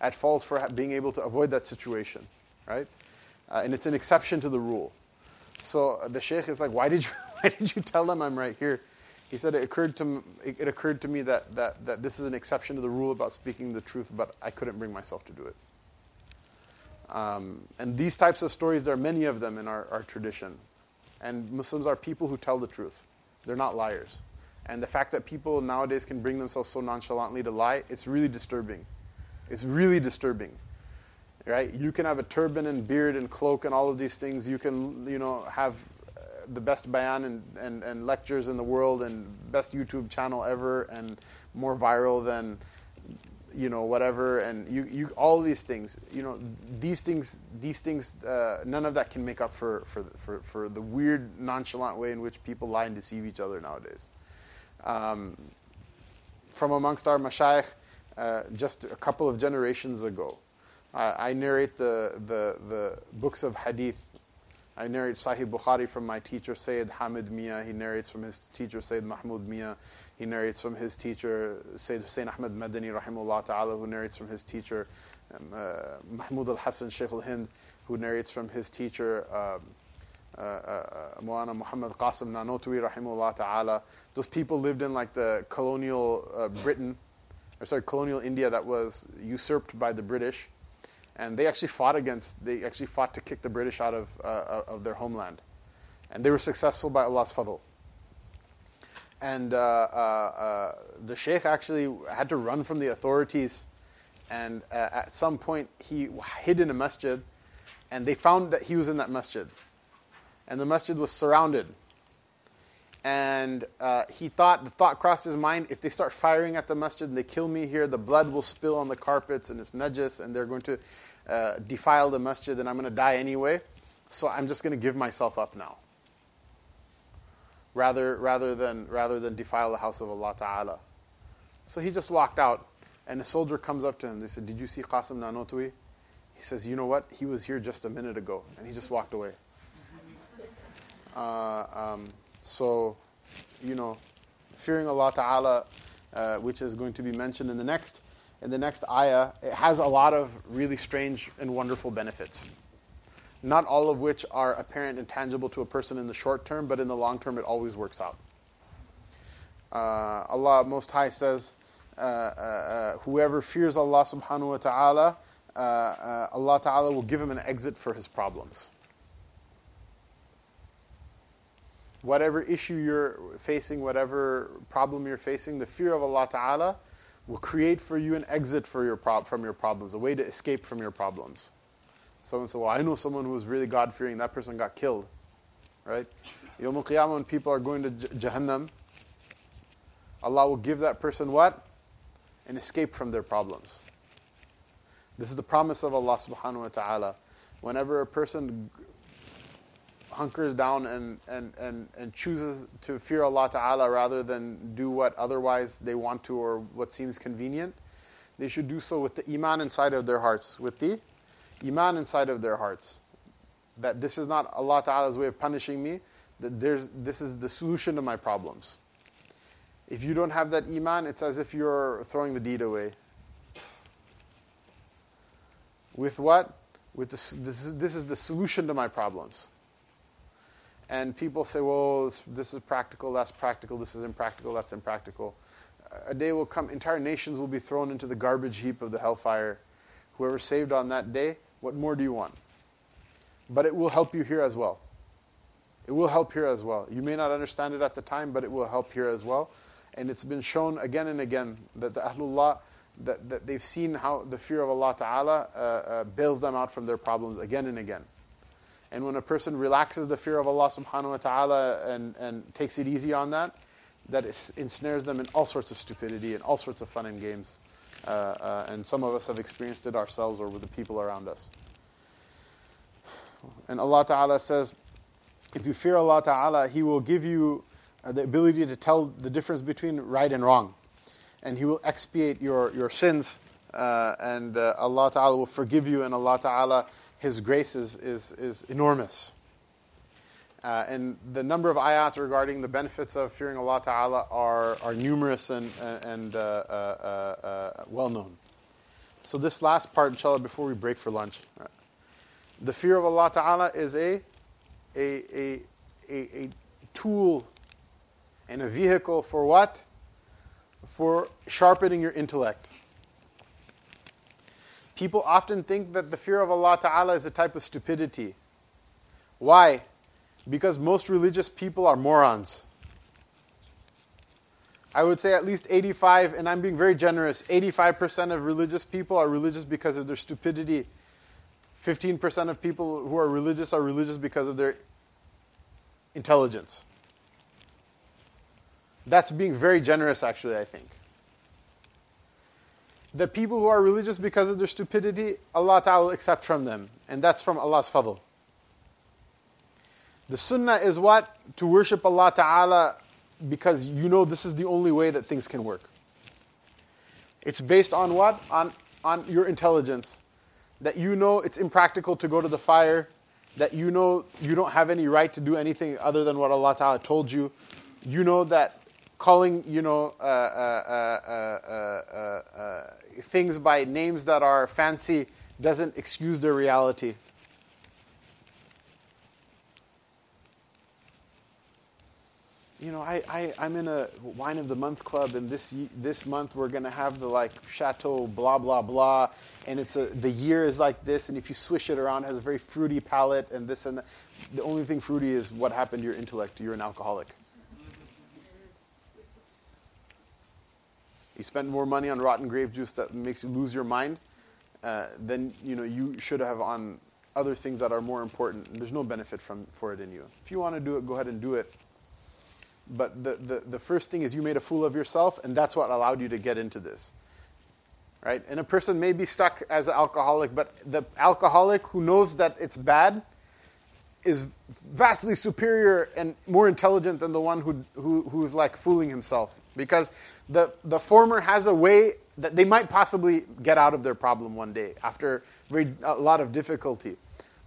at fault for being able to avoid that situation, right? Uh, and it's an exception to the rule. So uh, the sheikh is like, why did you, why did you tell them I'm right here? He said it occurred to it, it occurred to me that, that, that this is an exception to the rule about speaking the truth, but I couldn't bring myself to do it. Um, and these types of stories, there are many of them in our, our tradition. And Muslims are people who tell the truth. They're not liars. And the fact that people nowadays can bring themselves so nonchalantly to lie, it's really disturbing. It's really disturbing. Right? You can have a turban and beard and cloak and all of these things. You can, you know, have the best bayan and, and, and lectures in the world and best YouTube channel ever and more viral than you know whatever and you, you all these things you know these things these things uh, none of that can make up for, for for for the weird nonchalant way in which people lie and deceive each other nowadays um, from amongst our mashayikh uh, just a couple of generations ago I narrate the, the the books of hadith I narrate Sahih Bukhari from my teacher Sayyid Hamid Mia. He narrates from his teacher Sayyid Mahmud Mia. He narrates from his teacher Sayyid Hussein Ahmad Madani rahimullah ta'ala who narrates from his teacher um, uh, Mahmud al-Hassan Sheikh al-Hind who narrates from his teacher um, uh, uh, Maulana Muhammad Qasim Nanotwi rahimullah ta'ala. Those people lived in like the colonial uh, Britain, or sorry, colonial India that was usurped by the British and they actually fought against. They actually fought to kick the British out of uh, of their homeland, and they were successful by Allah's fadl. And uh, uh, uh the sheikh actually had to run from the authorities, and uh, at some point he hid in a masjid, and they found that he was in that masjid, and the masjid was surrounded. and uh, he thought the thought crossed his mind: if they start firing at the masjid and they kill me here, the blood will spill on the carpets and it's najis, and they're going to uh, defile the masjid, and I'm going to die anyway. So I'm just going to give myself up now, rather rather than rather than defile the house of Allah Taala. So he just walked out, and a soldier comes up to him. They said, "Did you see Qasim Nanotwi?" He says, "You know what? He was here just a minute ago," and he just walked away. Uh, um, so, you know, fearing Allah Ta'ala, uh, which is going to be mentioned in the next in the next ayah, it has a lot of really strange and wonderful benefits. Not all of which are apparent and tangible to a person in the short term, but in the long term, it always works out. Uh, Allah Most High says, uh, uh, uh "Whoever fears Allah Subhanahu wa Taala, uh, uh, Allah Taala will give him an exit for his problems." whatever issue you're facing, whatever problem you're facing, the fear of Allah Ta'ala will create for you an exit for your from your problems, a way to escape from your problems. Someone said, Well, I know someone who was really God fearing, that person got killed. Right? Al Qiyamah, when people are going to Jahannam, Allah will give that person what? An escape from their problems. This is the promise of Allah subhanahu wa ta'ala. Whenever a person hunkers down and, and, and, and chooses to fear Allah Ta'ala rather than do what otherwise they want to or what seems convenient, they should do so with the iman inside of their hearts, with the iman inside of their hearts. That this is not Allah Ta'ala's way of punishing me, that there's, this is the solution to my problems. If you don't have that iman, it's as if you're throwing the deed away. With what? With this, this, is, this is the solution to my problems. And people say, well, this is practical, that's practical, this is impractical, that's impractical. A day will come, entire nations will be thrown into the garbage heap of the hellfire. Whoever saved on that day, what more do you want? But it will help you here as well. It will help here as well. You may not understand it at the time, but it will help here as well. And it's been shown again and again that the Ahlullah, that, that they've seen how the fear of Allah Ta'ala uh, uh, bails them out from their problems again and again. And when a person relaxes the fear of Allah subhanahu wa ta'ala and, and takes it easy on that, that ensnares them in all sorts of stupidity and all sorts of fun and games. Uh, uh, and some of us have experienced it ourselves or with the people around us. And Allah Ta'ala says, if you fear Allah Ta'ala, He will give you uh, the ability to tell the difference between right and wrong. And He will expiate your, your sins. Uh, and uh, Allah Ta'ala will forgive you, and Allah Ta'ala his grace is, is, is enormous. Uh, and the number of ayat regarding the benefits of fearing Allah Ta'ala are, are numerous and, and uh, uh, uh, uh well known. So, this last part, inshallah, before we break for lunch, the fear of Allah Ta'ala is a, a, a, a, a tool and a vehicle for what? For sharpening your intellect. People often think that the fear of Allah Ta'ala is a type of stupidity. Why? Because most religious people are morons. I would say at least 85, and I'm being very generous, 85% of religious people are religious because of their stupidity. 15% of people who are religious are religious because of their intelligence. That's being very generous, actually, I think the people who are religious because of their stupidity, Allah Ta'ala will accept from them. And that's from Allah's fadl. The sunnah is what? To worship Allah Ta'ala because you know this is the only way that things can work. It's based on what? On, on your intelligence. That you know it's impractical to go to the fire. That you know you don't have any right to do anything other than what Allah Ta'ala told you. You know that calling, you know, uh, uh, uh, things by names that are fancy doesn't excuse their reality. You know, I, I, I'm in a wine of the month club, and this this month we're gonna have the like chateau blah blah blah, and it's a the year is like this, and if you swish it around, it has a very fruity palate, and this and that. The only thing fruity is what happened to your intellect. You're an alcoholic. You spend more money on rotten grape juice that makes you lose your mind, uh, then you know you should have on other things that are more important. There's no benefit from for it in you. If you want to do it, go ahead and do it. But the, the, the first thing is you made a fool of yourself, and that's what allowed you to get into this. Right? And a person may be stuck as an alcoholic, but the alcoholic who knows that it's bad is vastly superior and more intelligent than the one who, who, who's like fooling himself. Because the, the former has a way that they might possibly get out of their problem one day after very, a lot of difficulty.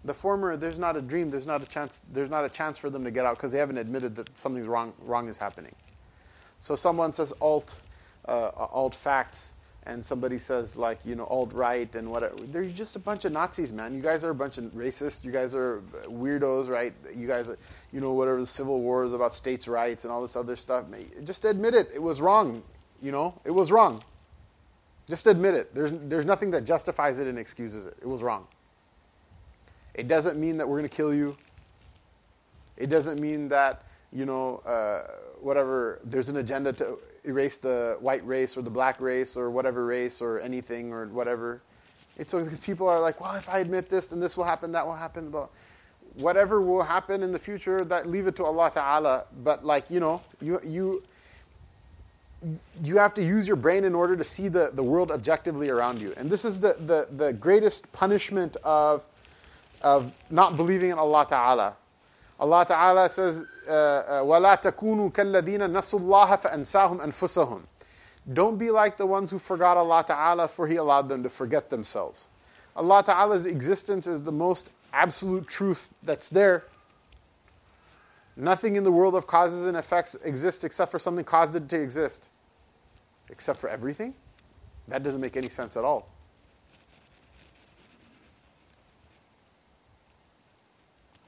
The former, there's not a dream, there's not a chance, there's not a chance for them to get out because they haven't admitted that something's wrong, wrong is happening. So someone says alt, uh, alt facts, and somebody says like you know alt right and whatever. They're just a bunch of Nazis, man. You guys are a bunch of racists. You guys are weirdos, right? You guys are, you know, whatever the civil war is about states' rights and all this other stuff. Just admit it. It was wrong. You know, it was wrong. Just admit it. There's there's nothing that justifies it and excuses it. It was wrong. It doesn't mean that we're going to kill you. It doesn't mean that you know uh, whatever. There's an agenda to erase the white race or the black race or whatever race or anything or whatever. It's because people are like, well, if I admit this, then this will happen, that will happen. But whatever will happen in the future, that leave it to Allah Ta'ala. But like, you know, you you you have to use your brain in order to see the, the world objectively around you. And this is the, the, the greatest punishment of, of not believing in Allah Ta'ala. Allah Ta'ala says, وَلَا تَكُونُوا كَالَّذِينَ نَسُوا اللَّهَ فَأَنسَاهُمْ أَنفُسَهُم Don't be like the ones who forgot Allah Ta'ala, for He allowed them to forget themselves. Allah Ta'ala's existence is the most absolute truth that's there. Nothing in the world of causes and effects exists except for something caused it to exist. Except for everything? That doesn't make any sense at all.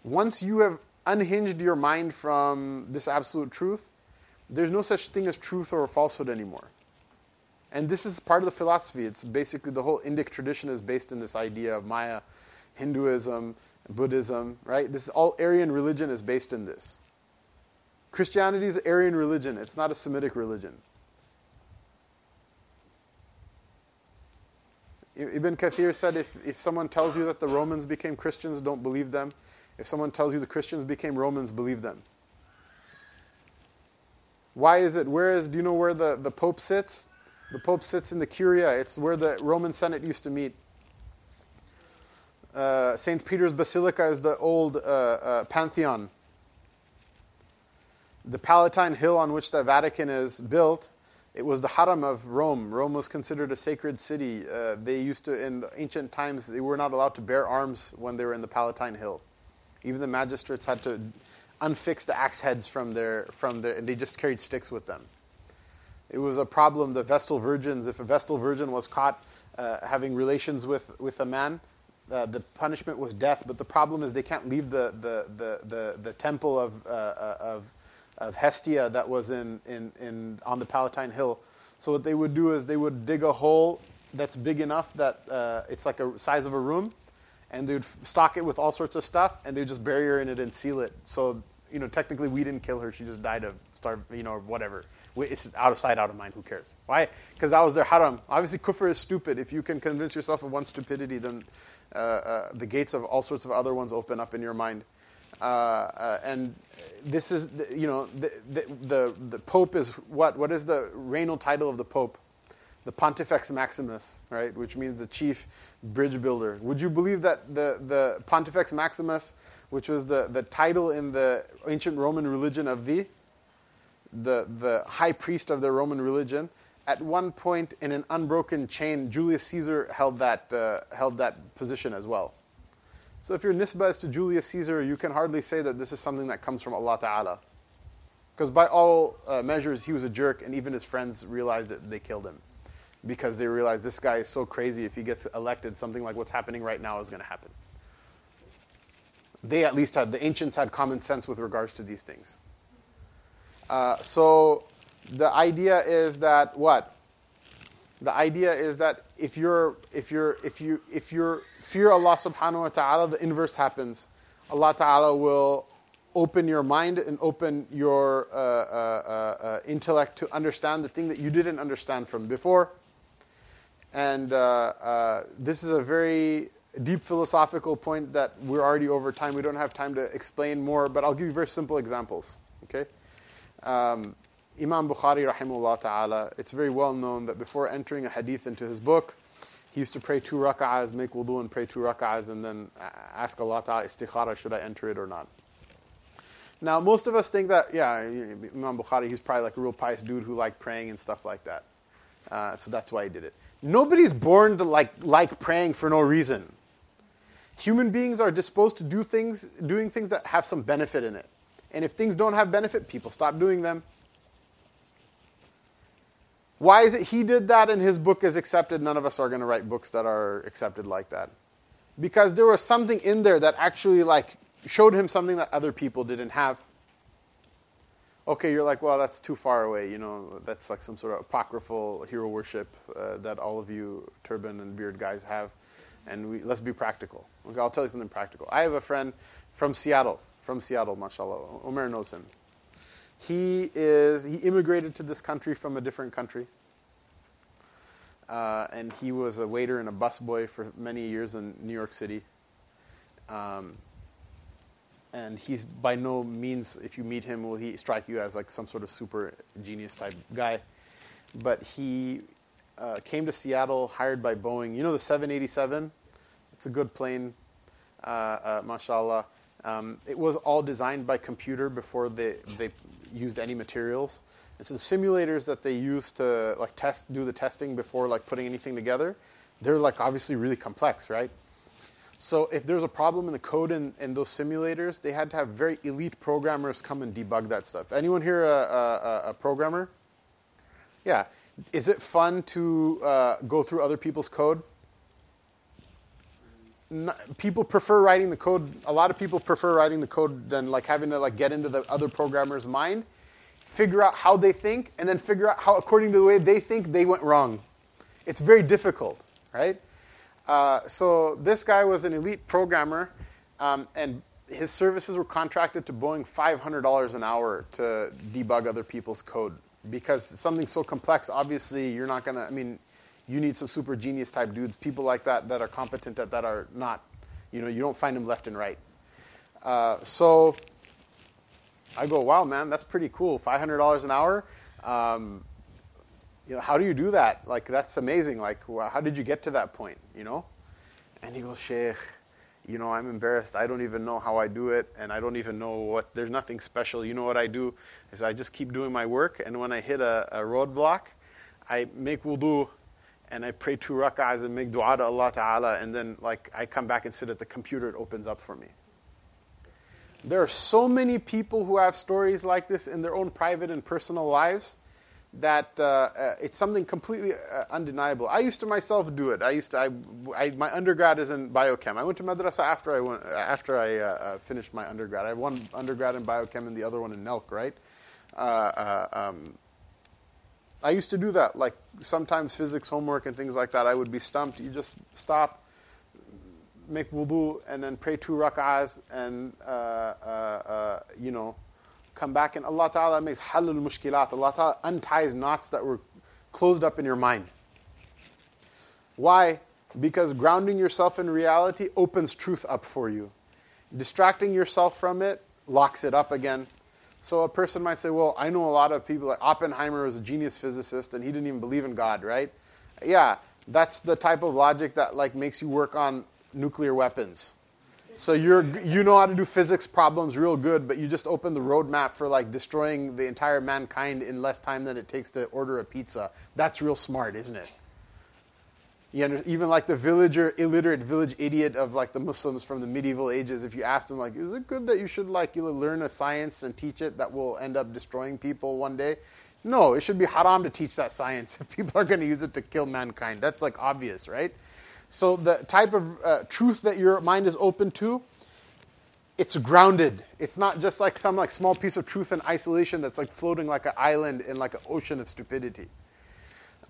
Once you have unhinged your mind from this absolute truth, there's no such thing as truth or falsehood anymore. And this is part of the philosophy. It's basically the whole Indic tradition is based in this idea of Maya, Hinduism, Buddhism, right? This is all Aryan religion is based in this. Christianity is Aryan religion. It's not a Semitic religion. Ibn Kathir said if, if someone tells you that the Romans became Christians, don't believe them. If someone tells you the Christians became Romans, believe them. Why is it? Where is, do you know where the, the Pope sits? The Pope sits in the Curia. It's where the Roman Senate used to meet. Uh, St. Peter's Basilica is the old uh, uh, Pantheon. The Palatine Hill on which the Vatican is built, it was the Haram of Rome. Rome was considered a sacred city. Uh, they used to, in ancient times, they were not allowed to bear arms when they were in the Palatine Hill. Even the magistrates had to unfix the axe heads from their from their, and they just carried sticks with them. It was a problem. The Vestal virgins, if a Vestal virgin was caught uh, having relations with with a man, uh, the punishment was death. But the problem is they can't leave the the the the, the temple of uh, uh of of Hestia that was in, in in on the Palatine Hill. So what they would do is they would dig a hole that's big enough that uh, it's like a size of a room, and they would stock it with all sorts of stuff, and they would just bury her in it and seal it. So, you know, technically we didn't kill her; she just died of starve, you know, whatever. It's out of sight, out of mind. Who cares? Why? Because that was their haram. Obviously, kufr is stupid. If you can convince yourself of one stupidity, then uh, uh, the gates of all sorts of other ones open up in your mind. Uh, uh and this is, you know, the, the, the the Pope is what? What is the regnal title of the Pope? The Pontifex Maximus, right, which means the chief bridge builder. Would you believe that the, the Pontifex Maximus, which was the, the title in the ancient Roman religion of the, the, the high priest of the Roman religion, at one point in an unbroken chain, Julius Caesar held that, uh, held that position as well. So if your nisbah is to Julius Caesar, you can hardly say that this is something that comes from Allah Ta'ala. Because by all uh, measures, he was a jerk, and even his friends realized that they killed him because they realize this guy is so crazy. If he gets elected, something like what's happening right now is going to happen. They at least had, the ancients had common sense with regards to these things. Uh, so the idea is that what? The idea is that if you're if you're if you if you fear Allah subhanahu wa ta'ala, the inverse happens. Allah ta'ala will open your mind and open your uh, uh, uh, uh intellect to understand the thing that you didn't understand from before and uh, uh, this is a very deep philosophical point that we're already over time. We don't have time to explain more, but I'll give you very simple examples. Okay. Um, Imam Bukhari, rahimahullah ta'ala, it's very well known that before entering a hadith into his book, he used to pray two rak'ahs, make wudu and pray two rak'ahs, and then ask Allah ta'ala istikhara, should I enter it or not? Now, most of us think that, yeah, Imam Bukhari, he's probably like a real pious dude who liked praying and stuff like that. Uh, so that's why he did it. Nobody's born to like, like praying for no reason. Human beings are disposed to do things, doing things that have some benefit in it. And if things don't have benefit, people stop doing them. Why is it he did that and his book is accepted? None of us are going to write books that are accepted like that. Because there was something in there that actually like showed him something that other people didn't have. Okay, you're like, well, that's too far away. You know, that's like some sort of apocryphal hero worship uh, that all of you turban and beard guys have. And we, let's be practical. Okay, I'll tell you something practical. I have a friend from Seattle, from Seattle, mashallah. Omer knows him. He is he immigrated to this country from a different country. Uh, and he was a waiter and a busboy for many years in New York City. Um, and he's by no means, if you meet him, will he strike you as like some sort of super genius type guy. But he uh, came to Seattle, hired by Boeing. You know the 787? It's a good plane, uh, uh, mashallah. Um, it was all designed by computer before they, they used any materials. And so the simulators that they use to like test, do the testing before like putting anything together, they're like obviously really complex, right? So if there's a problem in the code in, in those simulators, they had to have very elite programmers come and debug that stuff. Anyone here a, a, a programmer? Yeah. Is it fun to uh, go through other people's code? People prefer writing the code. A lot of people prefer writing the code than like having to like get into the other programmer's mind, figure out how they think, and then figure out how, according to the way they think, they went wrong. It's very difficult, right? Uh, so this guy was an elite programmer, um, and his services were contracted to Boeing $500 an hour to debug other people's code because something so complex. Obviously, you're not gonna. I mean, you need some super genius type dudes, people like that that are competent at that are not. You know, you don't find them left and right. Uh, so I go, wow, man, that's pretty cool. $500 an hour. Um, you know, how do you do that? Like, that's amazing. Like, how did you get to that point? You know? And he goes, Sheikh, you know, I'm embarrassed. I don't even know how I do it, and I don't even know what. There's nothing special. You know what I do is I just keep doing my work, and when I hit a, a roadblock, I make wudu, and I pray two rak'ahs and make du'a to Allah Taala, and then like I come back and sit at the computer. It opens up for me. There are so many people who have stories like this in their own private and personal lives that uh, uh, it's something completely uh, undeniable. I used to myself do it. I used to. I, I, my undergrad is in biochem. I went to madrasa after I went after I uh, uh, finished my undergrad. I have one undergrad in biochem and the other one in NELC, right? Uh, um, I used to do that. Like sometimes physics homework and things like that, I would be stumped. You just stop, make wudu, and then pray two rak'ahs, and you know come back and Allah Ta'ala makes halul mushkilat. Allah Ta'ala unties knots that were closed up in your mind. Why? Because grounding yourself in reality opens truth up for you. Distracting yourself from it locks it up again. So a person might say, well, I know a lot of people, like Oppenheimer was a genius physicist and he didn't even believe in God, right? Yeah, that's the type of logic that like makes you work on nuclear weapons. So you're you know how to do physics problems real good, but you just open the roadmap for like destroying the entire mankind in less time than it takes to order a pizza. That's real smart, isn't it? You know, even like the villager, illiterate village idiot of like the Muslims from the medieval ages, if you asked them like, is it good that you should like you learn a science and teach it that will end up destroying people one day? No, it should be haram to teach that science if people are going to use it to kill mankind. That's like obvious, right? So the type of uh, truth that your mind is open to, it's grounded. It's not just like some like small piece of truth in isolation that's like floating like an island in like an ocean of stupidity.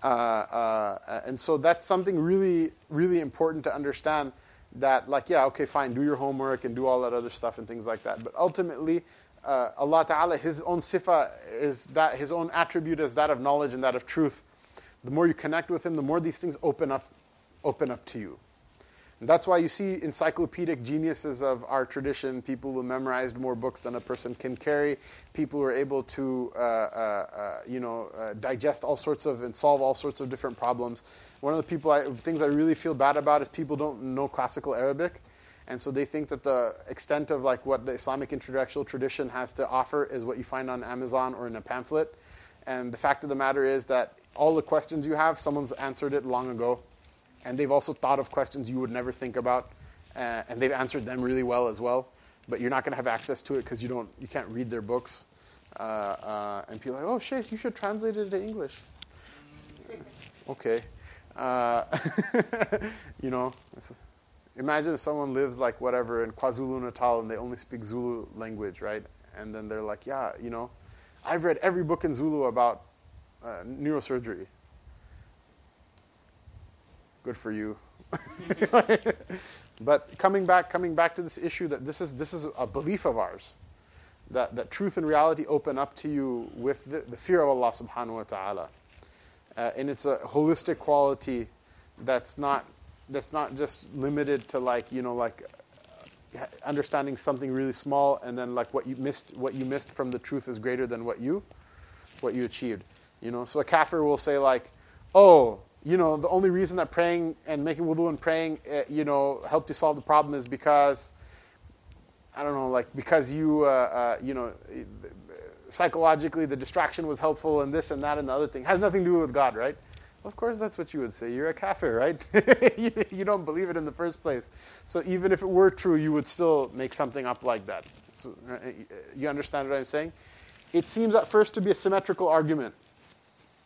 Uh, uh, and so that's something really, really important to understand. That like yeah, okay, fine, do your homework and do all that other stuff and things like that. But ultimately, uh, Allah Taala, His own sifa is that His own attribute is that of knowledge and that of truth. The more you connect with Him, the more these things open up open up to you. And that's why you see encyclopedic geniuses of our tradition, people who memorized more books than a person can carry, people who are able to, uh, uh, uh, you know, uh, digest all sorts of and solve all sorts of different problems. One of the people I, things I really feel bad about is people don't know classical Arabic, and so they think that the extent of like what the Islamic intellectual tradition has to offer is what you find on Amazon or in a pamphlet. And the fact of the matter is that all the questions you have, someone's answered it long ago and they've also thought of questions you would never think about, uh, and they've answered them really well as well. But you're not going to have access to it because you don't, you can't read their books. Uh, uh, and people are like, oh shit, you should translate it into English. okay, uh, you know. Imagine if someone lives like whatever in KwaZulu Natal and they only speak Zulu language, right? And then they're like, yeah, you know, I've read every book in Zulu about uh, neurosurgery good for you. but coming back, coming back to this issue that this is this is a belief of ours, that that truth and reality open up to you with the, the fear of Allah Subhanahu wa Taala, uh, and it's a holistic quality that's not that's not just limited to like you know like uh, understanding something really small and then like what you missed what you missed from the truth is greater than what you what you achieved you know so a kafir will say like oh you know, the only reason that praying and making wudu and praying, uh, you know, helped you solve the problem is because, I don't know, like because you, uh, uh, you know, psychologically the distraction was helpful and this and that and the other thing. It has nothing to do with God, right? Of course, that's what you would say. You're a kafir, right? you, you, don't believe it in the first place. So even if it were true, you would still make something up like that. So, uh, you understand what I'm saying? It seems at first to be a symmetrical argument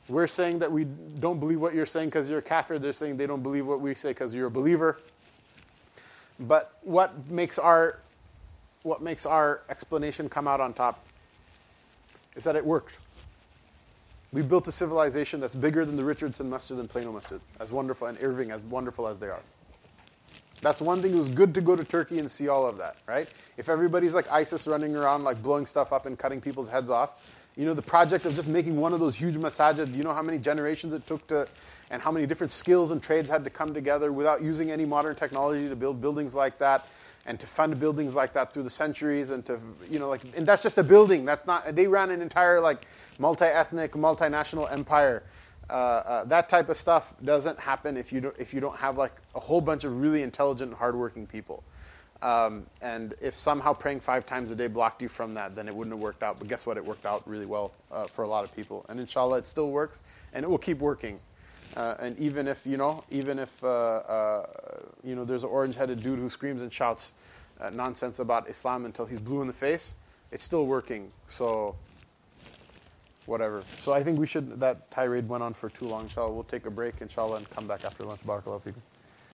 we're saying that we don't believe what you're saying because you're a kafir. They're saying they don't believe what we say because you're a believer. But what makes our what makes our explanation come out on top is that it worked. We built a civilization that's bigger than the Richardson Masjid and Plano Masjid, as wonderful, and Irving, as wonderful as they are. That's one thing. It was good to go to Turkey and see all of that, right? If everybody's like ISIS running around, like blowing stuff up and cutting people's heads off, you know, the project of just making one of those huge masajid, you know how many generations it took to, and how many different skills and trades had to come together without using any modern technology to build buildings like that and to fund buildings like that through the centuries and to, you know, like, and that's just a building. That's not, they ran an entire, like, multi ethnic, multinational empire. Uh, uh, that type of stuff doesn't happen if you don't, if you don't have, like, a whole bunch of really intelligent, hardworking people. Um, and if somehow praying five times a day blocked you from that, then it wouldn't have worked out. But guess what? It worked out really well uh, for a lot of people. And inshallah, it still works, and it will keep working. Uh, and even if you know, even if uh, uh you know, there's an orange-headed dude who screams and shouts uh, nonsense about Islam until he's blue in the face, it's still working. So whatever. So I think we should. That tirade went on for too long. Inshallah, we'll take a break, inshallah, and come back after lunch. Barakallahu fikum.